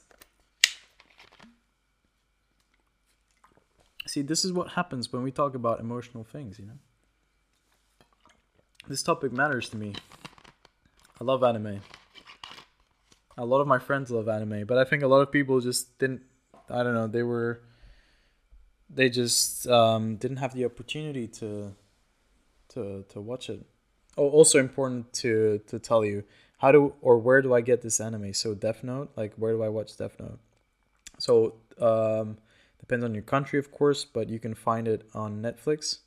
See, this is what happens when we talk about emotional things, you know? This topic matters to me. I love anime. A lot of my friends love anime, but I think a lot of people just didn't, I don't know, they were, they just um, didn't have the opportunity to, to, to watch it. Oh, also important to, to tell you, how do, or where do I get this anime? So Death Note, like where do I watch Death Note? So, um, Depends on your country, of course, but you can find it on Netflix.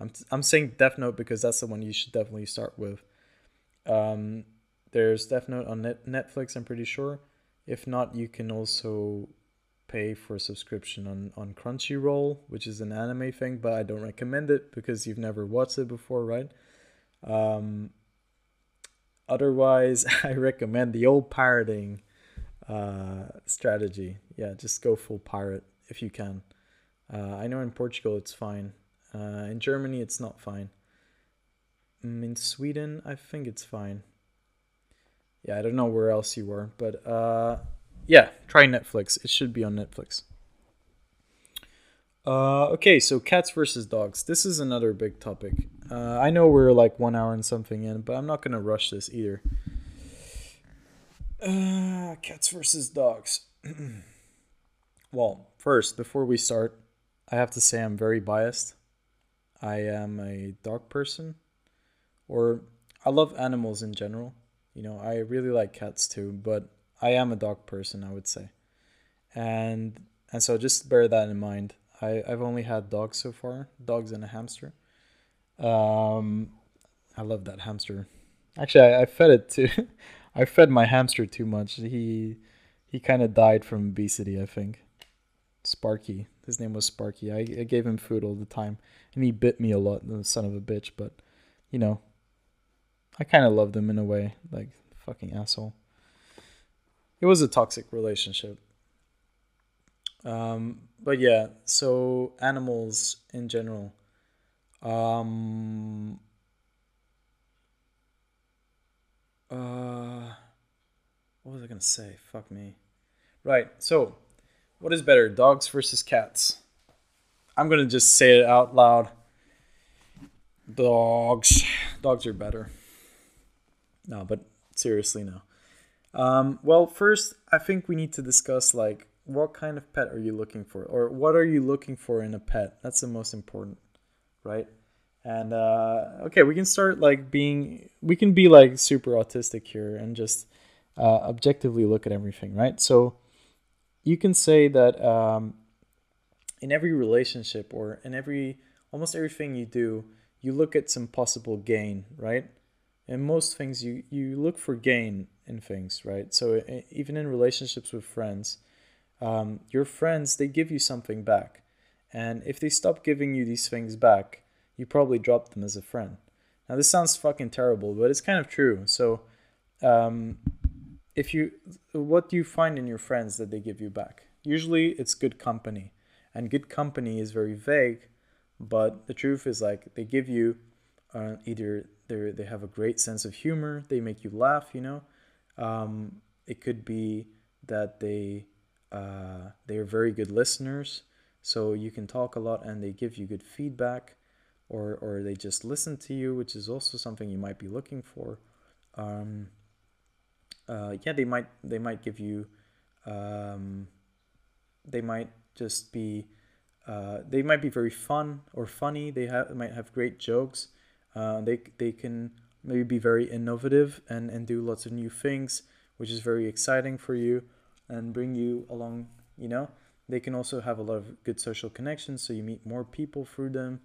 I'm, I'm saying Death Note because that's the one you should definitely start with. Um, there's Death Note on Net- Netflix, I'm pretty sure. If not, you can also pay for a subscription on, on Crunchyroll, which is an anime thing, but I don't recommend it because you've never watched it before, right? Um, otherwise, I recommend the old pirating uh, strategy. Yeah, just go full pirate if you can. Uh, I know in Portugal it's fine. Uh, in Germany it's not fine. Mm, in Sweden I think it's fine. Yeah, I don't know where else you were, but uh, yeah, try Netflix. It should be on Netflix. Uh, okay, so cats versus dogs. This is another big topic. Uh, I know we're like one hour and something in, but I'm not gonna rush this either. Uh, cats versus dogs. well, First, before we start, I have to say I'm very biased. I am a dog person, or I love animals in general. You know, I really like cats too, but I am a dog person, I would say. And and so just bear that in mind. I, I've only had dogs so far, dogs and a hamster. Um, I love that hamster. actually, I, I fed it too. I fed my hamster too much. He he kind of died from obesity, I think. Sparky. His name was Sparky. I, I gave him food all the time, and he bit me a lot, the son of a bitch. But, you know, I kind of loved him in a way, like fucking asshole. It was a toxic relationship. Um, but yeah, so animals in general. Um, uh, what was I gonna say? Fuck me. Right. So, what is better, dogs versus cats? I'm gonna just say it out loud. Dogs. Dogs are better. No, but seriously, no. Um, well, first, I think we need to discuss like what kind of pet are you looking for, or what are you looking for in a pet? That's the most important, right? And uh, okay, we can start like being, we can be like super autistic here and just uh, objectively look at everything, right? So you can say that um, in every relationship or in every almost everything you do, you look at some possible gain, right? In most things, you you look for gain in things, right? So even in relationships with friends, um, your friends they give you something back, and if they stop giving you these things back, you probably drop them as a friend. Now this sounds fucking terrible, but it's kind of true. So um, if you what do you find in your friends that they give you back? Usually it's good company. And good company is very vague, but the truth is like they give you uh, either they they have a great sense of humor, they make you laugh, you know. Um, it could be that they uh, they are very good listeners, so you can talk a lot and they give you good feedback, or or they just listen to you, which is also something you might be looking for. Um, uh, yeah, they might they might give you, um, they might just be, uh, they might be very fun or funny. They have might have great jokes. Uh, they they can maybe be very innovative and and do lots of new things, which is very exciting for you and bring you along. You know, they can also have a lot of good social connections, so you meet more people through them,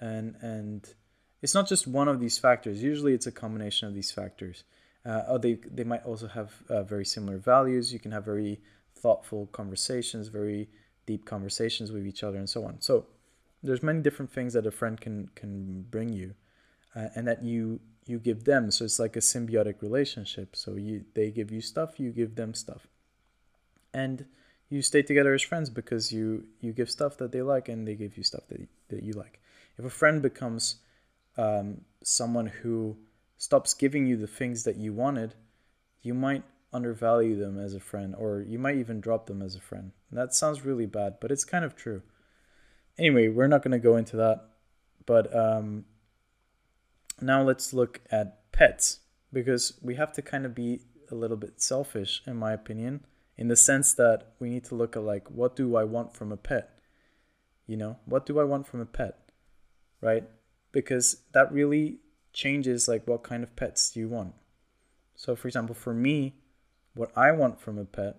and and it's not just one of these factors. Usually, it's a combination of these factors. Uh, oh, they they might also have uh, very similar values. You can have very thoughtful conversations, very deep conversations with each other, and so on. So there's many different things that a friend can can bring you, uh, and that you you give them. So it's like a symbiotic relationship. So you they give you stuff, you give them stuff, and you stay together as friends because you you give stuff that they like and they give you stuff that that you like. If a friend becomes um, someone who stops giving you the things that you wanted, you might undervalue them as a friend, or you might even drop them as a friend. that sounds really bad, but it's kind of true. Anyway, we're not going to go into that. But um, now let's look at pets, because we have to kind of be a little bit selfish, in my opinion, in the sense that we need to look at, like, what do I want from a pet? You know, what do I want from a pet? Right? Because that really changes like what kind of pets do you want. So for example, for me, what I want from a pet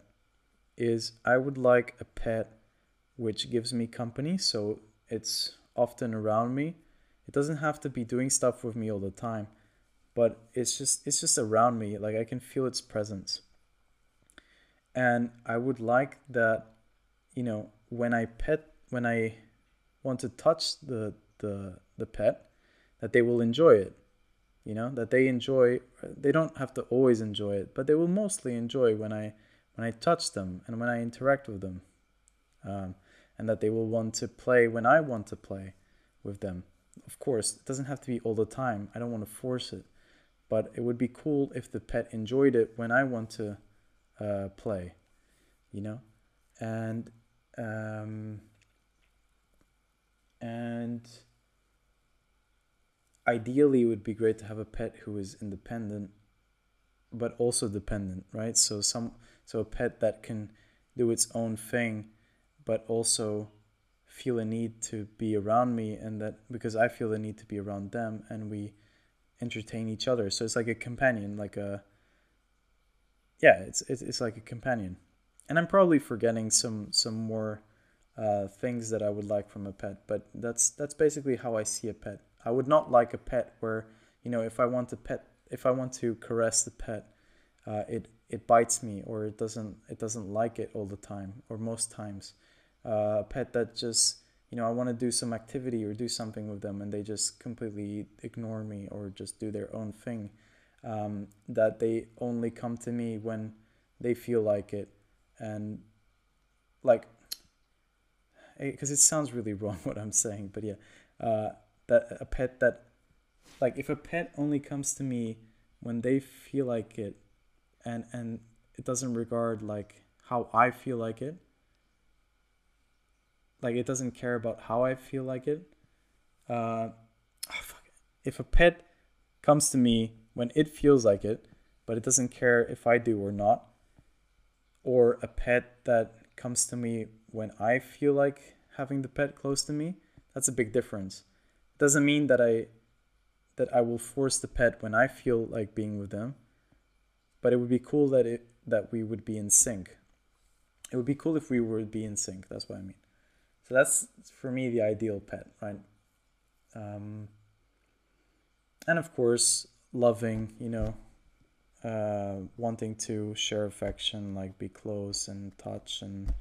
is I would like a pet which gives me company, so it's often around me. It doesn't have to be doing stuff with me all the time, but it's just it's just around me, like I can feel its presence. And I would like that, you know, when I pet when I want to touch the the the pet, that they will enjoy it you know that they enjoy they don't have to always enjoy it but they will mostly enjoy when i when i touch them and when i interact with them um, and that they will want to play when i want to play with them. Of course it doesn't have to be all the time. I don't want to force it but it would be cool if the pet enjoyed it when i want to uh, play you know? And um, and ideally it would be great to have a pet who is independent but also dependent right? So some so a pet that can do its own thing but also feel a need to be around me and that because i feel the need to be around them and we entertain each other. So it's like a companion like a yeah it's it's, it's like a companion. And i'm probably forgetting some some more uh, things that i would like from a pet but that's that's basically how i see a pet I would not like a pet where, you know, if I want a pet if I want to caress the pet, uh, it it bites me or it doesn't it doesn't like it all the time or most times. Uh, a pet that just you know I want to do some activity or do something with them and they just completely ignore me or just do their own thing. Um, that they only come to me when they feel like it and like because it sounds really wrong what I'm saying, but yeah, uh, that a pet that like if a pet only comes to me when they feel like it and and it doesn't regard like how I feel like it like it doesn't care about how I feel like it uh, oh, if a pet comes to me when it feels like it but it doesn't care if I do or not or a pet that comes to me when I feel like having the pet close to me that's a big difference doesn't mean that I that I will force the pet when I feel like being with them. But it would be cool that it that we would be in sync. It would be cool if we would be in sync. That's what I mean. So that's for me the ideal pet, right? Um, and of course, loving, you know, uh, wanting to share affection, like be close and touch and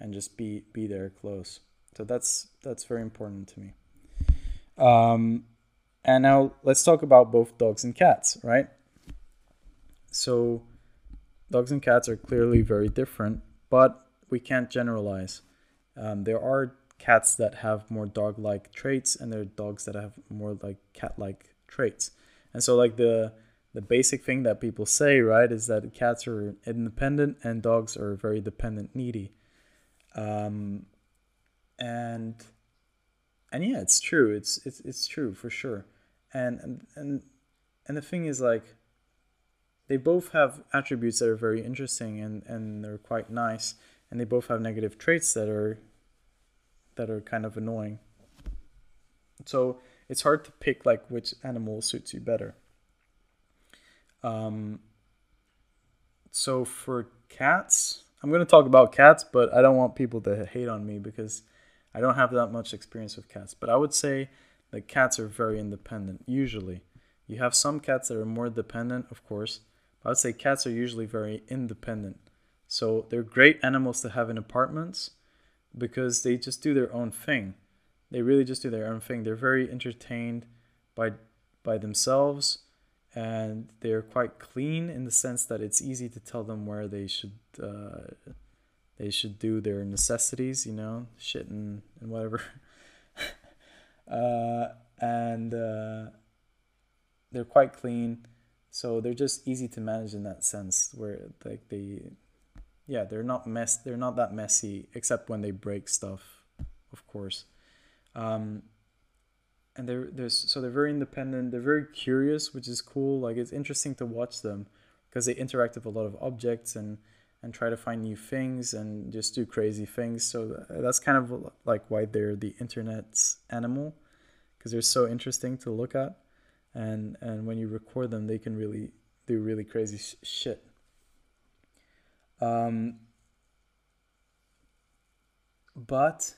and just be be there close. So that's that's very important to me. Um, and now let's talk about both dogs and cats, right? So, dogs and cats are clearly very different, but we can't generalize. Um, there are cats that have more dog like traits, and there are dogs that have more like cat like traits. And so, like, the the basic thing that people say, right, is that cats are independent and dogs are very dependent, needy. Um, and and yeah, it's true. It's it's it's true for sure. And and and, and the thing is like they both have attributes that are very interesting and and they're quite nice. And they both have negative traits that are that are kind of annoying. So it's hard to pick like which animal suits you better. Um so for cats i'm to talk about cats but i don't want people to hate on me because i don't have that much experience with cats but i would say that cats are very independent usually. You have some cats that are more dependent of course but i would say cats are usually very independent. So they're great animals to have in apartments because they just do their own thing. They really just do their own thing. They're very entertained by by themselves and they're quite clean in the sense that it's easy to tell them where they should uh, they should do their necessities you know shit and, and whatever uh, and uh, they're quite clean. So they're just easy to manage in that sense, where like they, yeah, they're not mess. They're not that messy, except when they break stuff, of course. Um, and they're there's so they're very independent. They're very curious, which is cool. Like it's interesting to watch them because they interact with a lot of objects and and try to find new things and just do crazy things. So that's kind of like why they're the internet's animal because they're so interesting to look at, and and when you record them, they can really do really crazy sh- shit. Um, but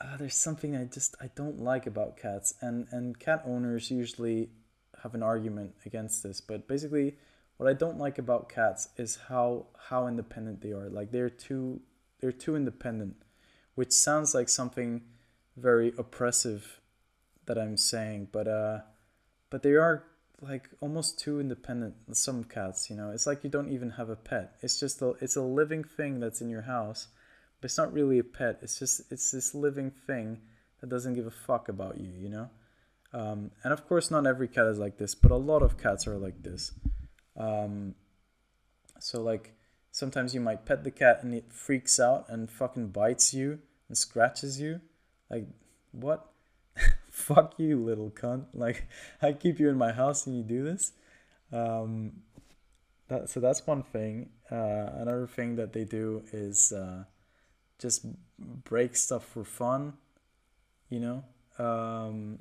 uh, there's something I just I don't like about cats, and and cat owners usually have an argument against this, but basically what I don't like about cats is how how independent they are. Like they're too they're too independent, which sounds like something very oppressive that I'm saying, but uh but they are like almost too independent some cats, you know. It's like you don't even have a pet. It's just a it's a living thing that's in your house. But it's not really a pet. It's just it's this living thing that doesn't give a fuck about you, you know? Um, and of course, not every cat is like this, but a lot of cats are like this. Um, so like sometimes you might pet the cat and it freaks out and fucking bites you and scratches you. Like what? Fuck you, little cunt! Like I keep you in my house and you do this. Um, that so that's one thing. Uh, another thing that they do is uh, just break stuff for fun. You know. Um,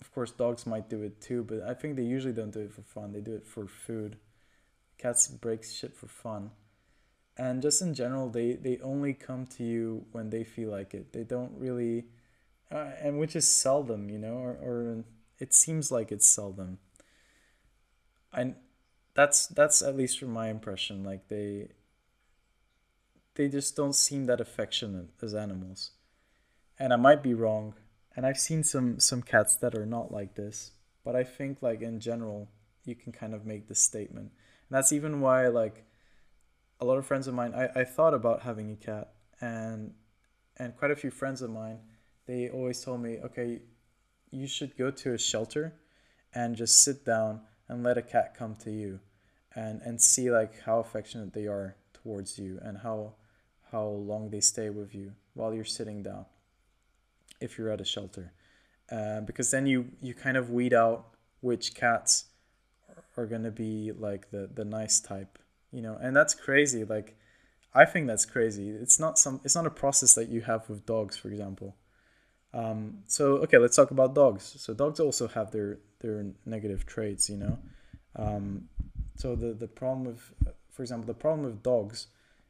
of course, dogs might do it too, but I think they usually don't do it for fun. They do it for food. Cats break shit for fun. And just in general, they, they only come to you when they feel like it. They don't really, uh, and which is seldom, you know, or, or it seems like it's seldom. And that's that's at least from my impression. Like they they just don't seem that affectionate as animals. And I might be wrong. And I've seen some some cats that are not like this. But I think like in general, you can kind of make this statement. And that's even why like a lot of friends of mine I, I thought about having a cat and and quite a few friends of mine, they always told me, okay, you should go to a shelter and just sit down and let a cat come to you and and see like how affectionate they are towards you and how how long they stay with you while you're sitting down if you're at a shelter. Uh, because then you you kind of weed out which cats are to be like the the nice type you know? And that's crazy like i think that's crazy. It's not some it's not a process that you have with dogs for example. Um, so okay let's talk about dogs. So dogs also have their their negative traits you know? Um, so the the problem with for example the problem with dogs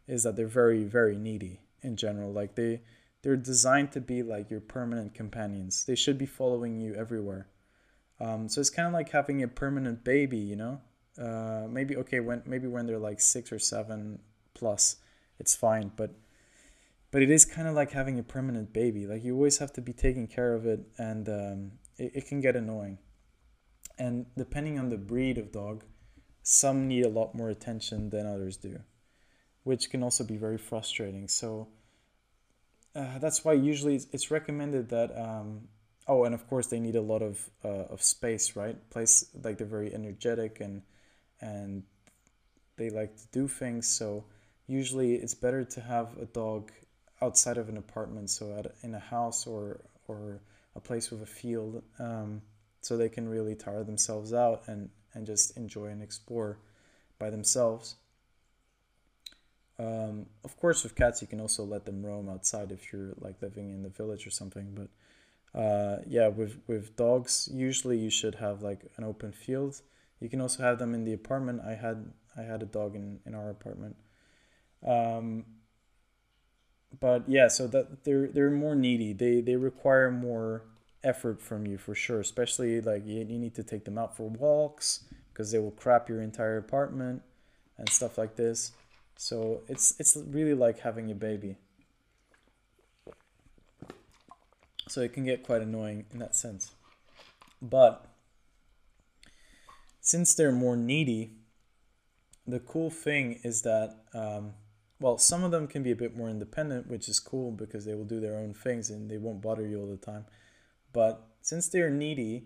is that they're very very needy in general. Like they they're designed to be like your permanent companions. They should be following you everywhere. Um, so it's kind of like having a permanent baby you know? Uh, maybe okay when maybe when they're like six or seven plus it's fine but but it is kind of like having a permanent baby. Like you always have to be taking care of it and um, it, it can get annoying. And depending on the breed of dog some need a lot more attention than others do which can also be very frustrating. So uh, that's why usually it's, it's recommended that um, oh and of course they need a lot of uh, of space right place like they're very energetic and and they like to do things. So usually it's better to have a dog outside of an apartment, so at, in a house or or a place with a field, um, so they can really tire themselves out and and just enjoy and explore by themselves. Um, of course, with cats, you can also let them roam outside if you're like living in the village or something. But uh, yeah, with with dogs, usually you should have like an open field you can also have them in the apartment. I had I had a dog in in our apartment. Um, but yeah, so that they're they're more needy. They they require more effort from you for sure. Especially like you, you need to take them out for walks because they will crap your entire apartment and stuff like this. So it's it's really like having a baby. So it can get quite annoying in that sense. But since they're more needy, the cool thing is that, um, well, some of them can be a bit more independent, which is cool because they will do their own things and they won't bother you all the time. But since they're needy,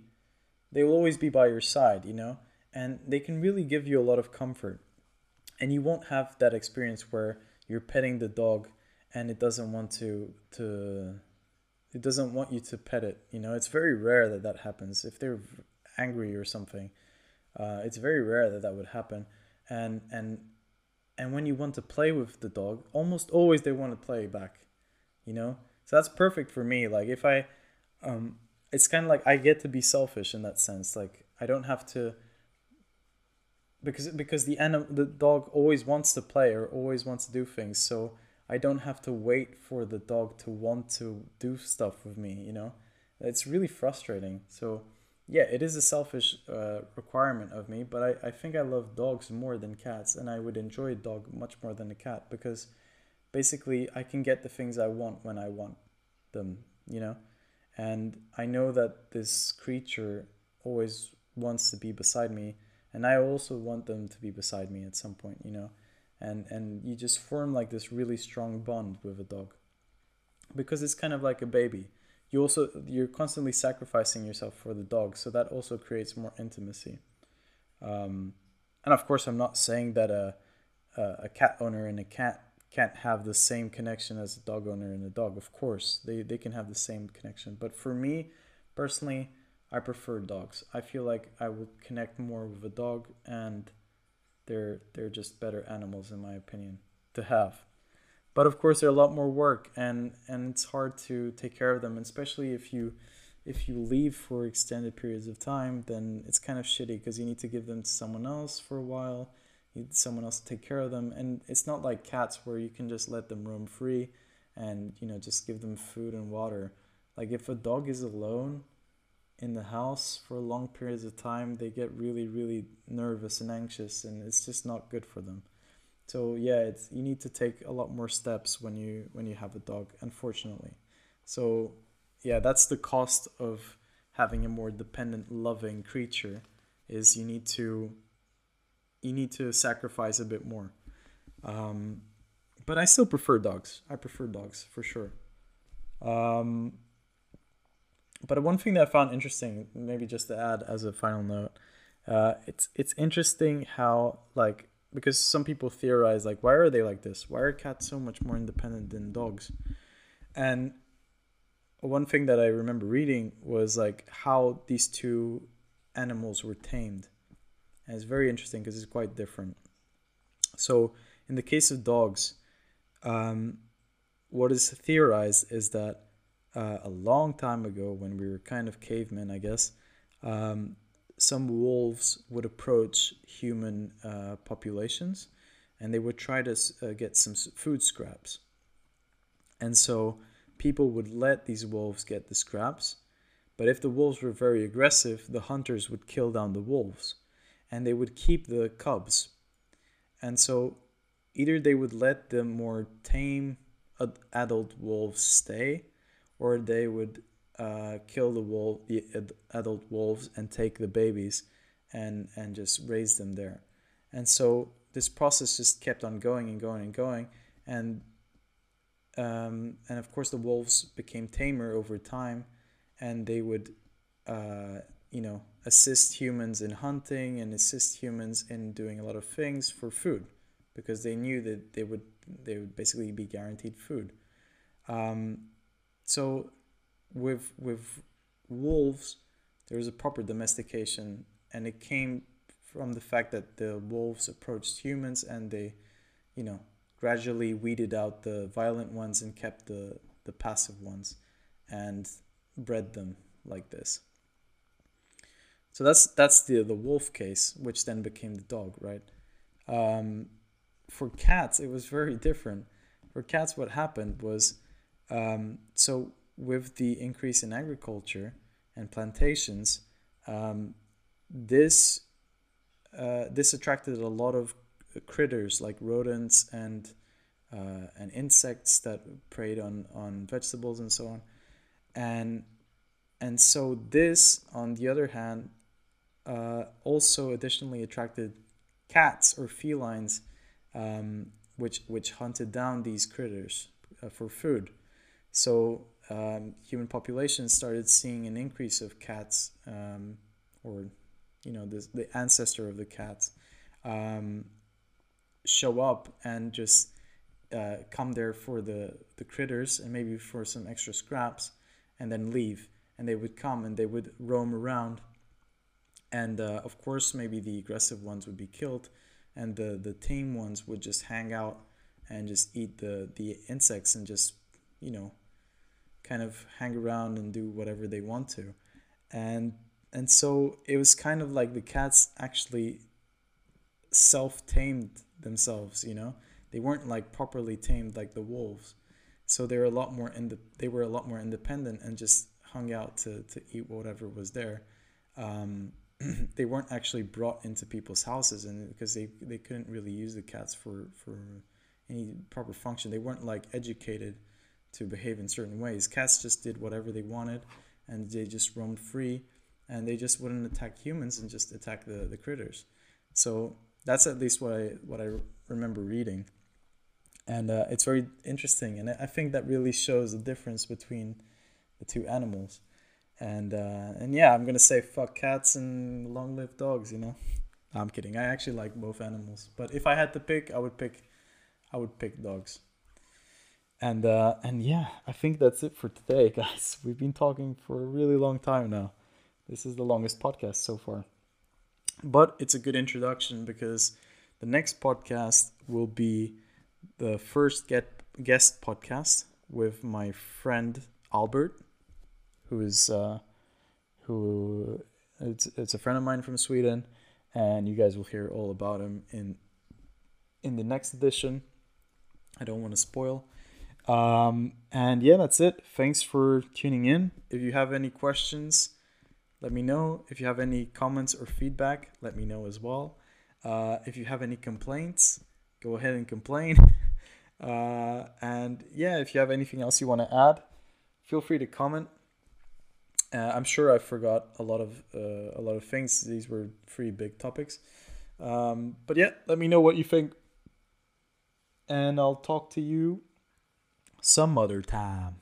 they will always be by your side, you know, and they can really give you a lot of comfort. And you won't have that experience where you're petting the dog and it doesn't want to to it doesn't want you to pet it you know it's very rare that that happens if they're angry or something uh, it's very rare that that would happen, and and and when you want to play with the dog, almost always they want to play back, you know. So that's perfect for me. Like if I, um, it's kind of like I get to be selfish in that sense. Like I don't have to. Because because the anim- the dog always wants to play or always wants to do things, so I don't have to wait for the dog to want to do stuff with me. You know, it's really frustrating. So yeah, it is a selfish uh, requirement of me, but I, I think I love dogs more than cats, and I would enjoy a dog much more than a cat because basically I can get the things I want when I want them, you know? And I know that this creature always wants to be beside me, and I also want them to be beside me at some point, you know? And, and you just form like this really strong bond with a dog. Because it's kind of like a baby. You also you're constantly sacrificing yourself for the dog so that also creates more intimacy. Um, and of course i'm not saying that a, a, cat owner and a cat can't have the same connection as a dog owner and a dog. Of course they, they can have the same connection. But for me personally i prefer dogs. I feel like i would connect more with a dog and they're they're just better animals in my opinion to have. But of course they're a lot more work and and it's hard to take care of them especially if you if you leave for extended periods of time then it's kind of shitty because you need to give them to someone else for a while you need someone else to take care of them and it's not like cats where you can just let them roam free and you know just give them food and water. Like if a dog is alone in the house for long periods of time, they get really, really nervous and anxious, and it's just not good for them. So yeah, it's you need to take a lot more steps when you when you have a dog, unfortunately. So yeah, that's the cost of having a more dependent, loving creature. Is you need to you need to sacrifice a bit more. Um, but I still prefer dogs. I prefer dogs for sure. Um, but one thing that I found interesting, maybe just to add as a final note, uh, it's it's interesting how like because some people theorize like why are they like this? Why are cats so much more independent than dogs? And one thing that I remember reading was like how these two animals were tamed. And it's very interesting because it's quite different. So in the case of dogs, um, what is theorized is that uh, a long time ago, when we were kind of cavemen, I guess, um, some wolves would approach human uh, populations and they would try to uh, get some food scraps. And so people would let these wolves get the scraps. But if the wolves were very aggressive, the hunters would kill down the wolves and they would keep the cubs. And so either they would let the more tame adult wolves stay or they would uh, kill the wolf, the adult wolves, and take the babies, and and just raise them there. And so this process just kept on going and going and going, and um, and of course the wolves became tamer over time, and they would, uh, you know, assist humans in hunting and assist humans in doing a lot of things for food, because they knew that they would they would basically be guaranteed food. Um, so with with wolves, there's a proper domestication, and it came from the fact that the wolves approached humans and they, you know, gradually weeded out the violent ones and kept the the passive ones, and bred them like this. So that's that's the the wolf case, which then became the dog, right? Um, for cats, it was very different. For cats, what happened was, um, so with the increase in agriculture and plantations, um, this uh, this attracted a lot of critters like rodents and uh, and insects that preyed on on vegetables and so on, and and so this, on the other hand, uh, also additionally attracted cats or felines, um, which which hunted down these critters uh, for food. So um, human populations started seeing an increase of cats, um, or you know, the, the ancestor of the cats, um, show up and just uh, come there for the, the critters and maybe for some extra scraps and then leave. And they would come and they would roam around. And uh, of course, maybe the aggressive ones would be killed, and the, the tame ones would just hang out and just eat the, the insects and just, you know, kind of hang around and do whatever they want to. And and so it was kind of like the cats actually self-tamed themselves, you know. They weren't like properly tamed like the wolves. So they were a lot more in the, they were a lot more independent and just hung out to, to eat whatever was there. Um, they weren't actually brought into people's houses and because they, they couldn't really use the cats for, for any proper function. They weren't like educated to behave in certain ways. Cats just did whatever they wanted and they just roamed free and they just wouldn't attack humans and just attack the, the critters. So that's at least what I what I remember reading. And uh, it's very interesting, and I think that really shows the difference between the two animals. And uh, and yeah, I'm gonna say fuck cats and long live dogs. You know, I'm kidding. I actually like both animals, but if I had to pick, I would pick, I would pick dogs. And uh, and yeah, I think that's it for today, guys. We've been talking for a really long time now. This is the longest podcast so far. But it's a good introduction because the next podcast will be the first get guest podcast with my friend Albert, who is uh, who it's it's a friend of mine from Sweden, and you guys will hear all about him in in the next edition. I don't want to spoil. Um, and yeah, that's it. Thanks for tuning in. If you have any questions, let me know. If you have any comments or feedback, let me know as well. Uh, if you have any complaints, go ahead and complain. Uh, and yeah, if you have anything else you want to add, feel free to comment. Uh, I'm sure I forgot a lot of uh, a lot of things. These were three big topics, um, but yeah, let me know what you think, and I'll talk to you some other time.